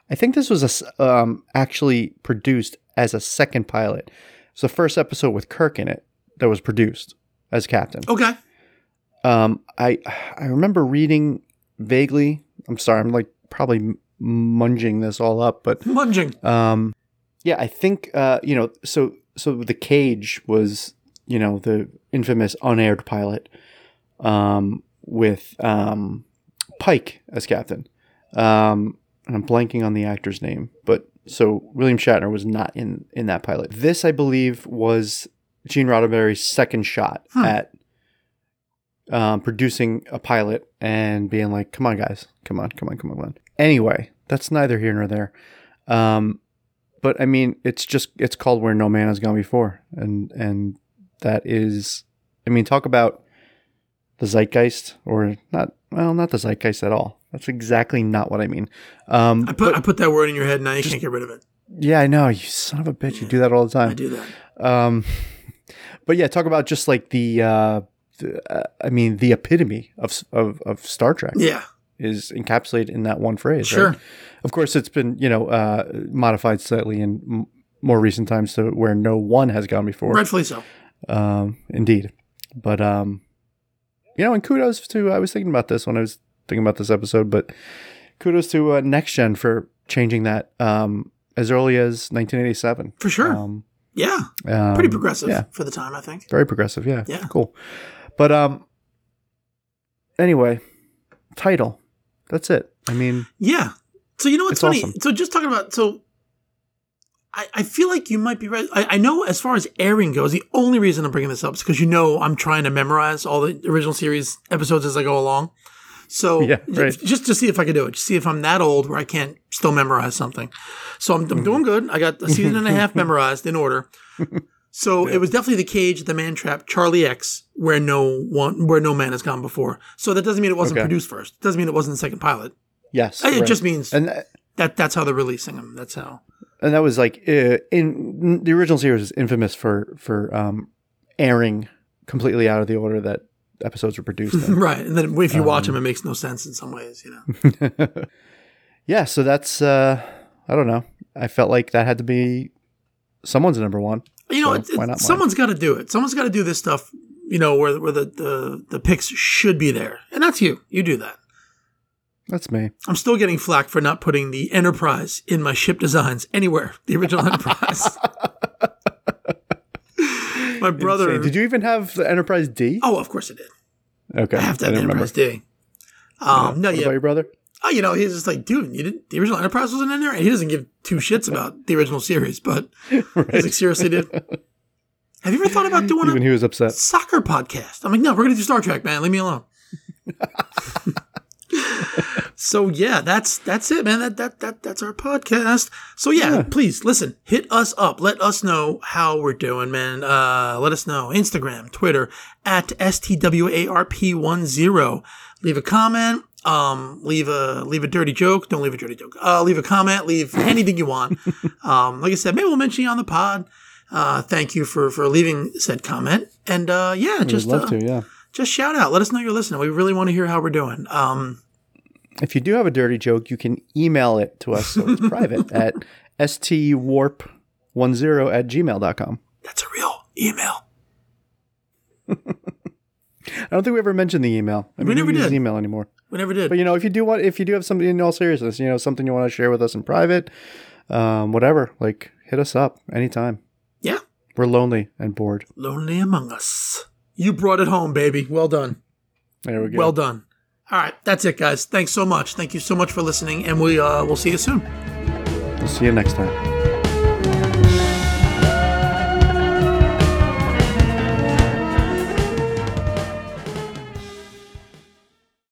Speaker 3: i think this was a um actually produced as a second pilot it's the first episode with kirk in it that was produced as captain
Speaker 2: Okay.
Speaker 3: um i i remember reading vaguely i'm sorry i'm like probably munging this all up but
Speaker 2: Munging.
Speaker 3: um, yeah, I think uh, you know. So so the cage was you know the infamous unaired pilot um, with um, Pike as captain. Um, and I'm blanking on the actor's name, but so William Shatner was not in in that pilot. This, I believe, was Gene Roddenberry's second shot
Speaker 2: Hmm.
Speaker 3: at um, producing a pilot and being like, "Come on, guys, come on, come on, come on, come on." Anyway, that's neither here nor there. Um, but I mean, it's just it's called "Where No Man Has Gone Before," and and that is, I mean, talk about the zeitgeist, or not? Well, not the zeitgeist at all. That's exactly not what I mean. Um,
Speaker 2: I put I put that word in your head, now you can't get rid of it.
Speaker 3: yeah, I know. You son of a bitch. You do that all the time.
Speaker 2: I do that.
Speaker 3: Um, but yeah, talk about just like the, uh, the uh, I mean, the epitome of, of of Star Trek
Speaker 2: Yeah.
Speaker 3: is encapsulated in that one phrase.
Speaker 2: Sure.
Speaker 3: Right? Of course, it's been you know uh, modified slightly in m- more recent times to where no one has gone before.
Speaker 2: Rightfully so.
Speaker 3: Um, indeed. But um, you know, and kudos to I was thinking about this when I was thinking about this episode, but kudos to uh, Next Gen for changing that um as early as 1987.
Speaker 2: For sure.
Speaker 3: Um,
Speaker 2: yeah.
Speaker 3: um,
Speaker 2: Pretty progressive
Speaker 3: Yeah,
Speaker 2: for the time, I think.
Speaker 3: very progressive. Yeah,
Speaker 2: Yeah.
Speaker 3: cool. But um, anyway, title. That's it. I mean,
Speaker 2: Yeah. So you know what's
Speaker 3: It's
Speaker 2: funny?
Speaker 3: awesome.
Speaker 2: So just talking about so I, I feel like you might be right. I, I know as far as airing goes, the only reason I'm bringing this up is because you know I'm trying to memorize all the original series episodes as I go along. So
Speaker 3: Yeah,
Speaker 2: j- just to see if I can do it, just see if I'm that old where I can't still memorize something. So I'm, I'm mm-hmm. doing good. I got a season and a half memorized in order. So it was definitely the cage, the man trap, Charlie X, where no one, where no man has gone before. So that doesn't mean it wasn't
Speaker 3: Okay.
Speaker 2: produced first. It doesn't mean it wasn't the second pilot.
Speaker 3: yes,
Speaker 2: It
Speaker 3: right.
Speaker 2: just means
Speaker 3: and th-
Speaker 2: that that's how they're releasing them. That's how.
Speaker 3: And that was like uh, in the original series is infamous for for um airing completely out of the order that episodes were produced.
Speaker 2: Right. And then if you watch
Speaker 3: Um,
Speaker 2: them, it makes no sense in some ways, you know.
Speaker 3: yeah, so that's uh I don't know. I felt like that had to be someone's number one.
Speaker 2: You know,
Speaker 3: So,
Speaker 2: it, it-
Speaker 3: why not
Speaker 2: someone's got to do it. Someone's got to do this stuff, you know, where, where the, the, the picks should be there. And that's you. You do that.
Speaker 3: That's me.
Speaker 2: I'm still getting flack for not putting the Enterprise in my ship designs anywhere. The original Enterprise. my brother.
Speaker 3: Insane. Did you even have the Enterprise D?
Speaker 2: Oh, of course I did.
Speaker 3: Okay.
Speaker 2: I have to have the Enterprise D. Um, no,
Speaker 3: What
Speaker 2: yeah.
Speaker 3: about your brother?
Speaker 2: Oh, you know, he's just like, dude, you didn't, the original Enterprise wasn't in there, and he doesn't give two shits about the original series. But he's like, seriously, dude. Have you ever thought about doing
Speaker 3: Even
Speaker 2: a
Speaker 3: he was upset.
Speaker 2: soccer podcast? I'm like, no, we're gonna do Star Trek, man. Leave me alone. so yeah, that's that's it, man. That that that that's our podcast. So yeah, please listen, hit us up. Let us know how we're doing, man. Uh, let us know Instagram, Twitter at stwarp10. Leave a comment. Um, leave a leave a dirty joke. Don't leave a dirty joke. Uh, leave a comment. Leave anything you want. Um, like I said, maybe we'll mention you on the pod. Uh, thank you for for leaving said comment. And uh, yeah, just uh,
Speaker 3: to, yeah.
Speaker 2: just shout out. Let us know you're listening. We really want to hear how we're doing. Um,
Speaker 3: If you do have a dirty joke, you can email it to us so it's private at stwarp10 at gmail.com.
Speaker 2: that's a real email.
Speaker 3: I don't think we ever mentioned the email. I mean,
Speaker 2: We never
Speaker 3: uses
Speaker 2: did.
Speaker 3: email anymore.
Speaker 2: We never did.
Speaker 3: But you know, if you do want, if you do have something in all seriousness, you know, something you want to share with us in private, um, whatever, like hit us up anytime.
Speaker 2: yeah,
Speaker 3: We're lonely and bored.
Speaker 2: lonely among us. You brought it home, baby. Well done.
Speaker 3: There we go.
Speaker 2: Well done. All right, that's it, guys. Thanks so much. Thank you so much for listening, and we uh, we'll see you soon.
Speaker 3: we'll see you next time.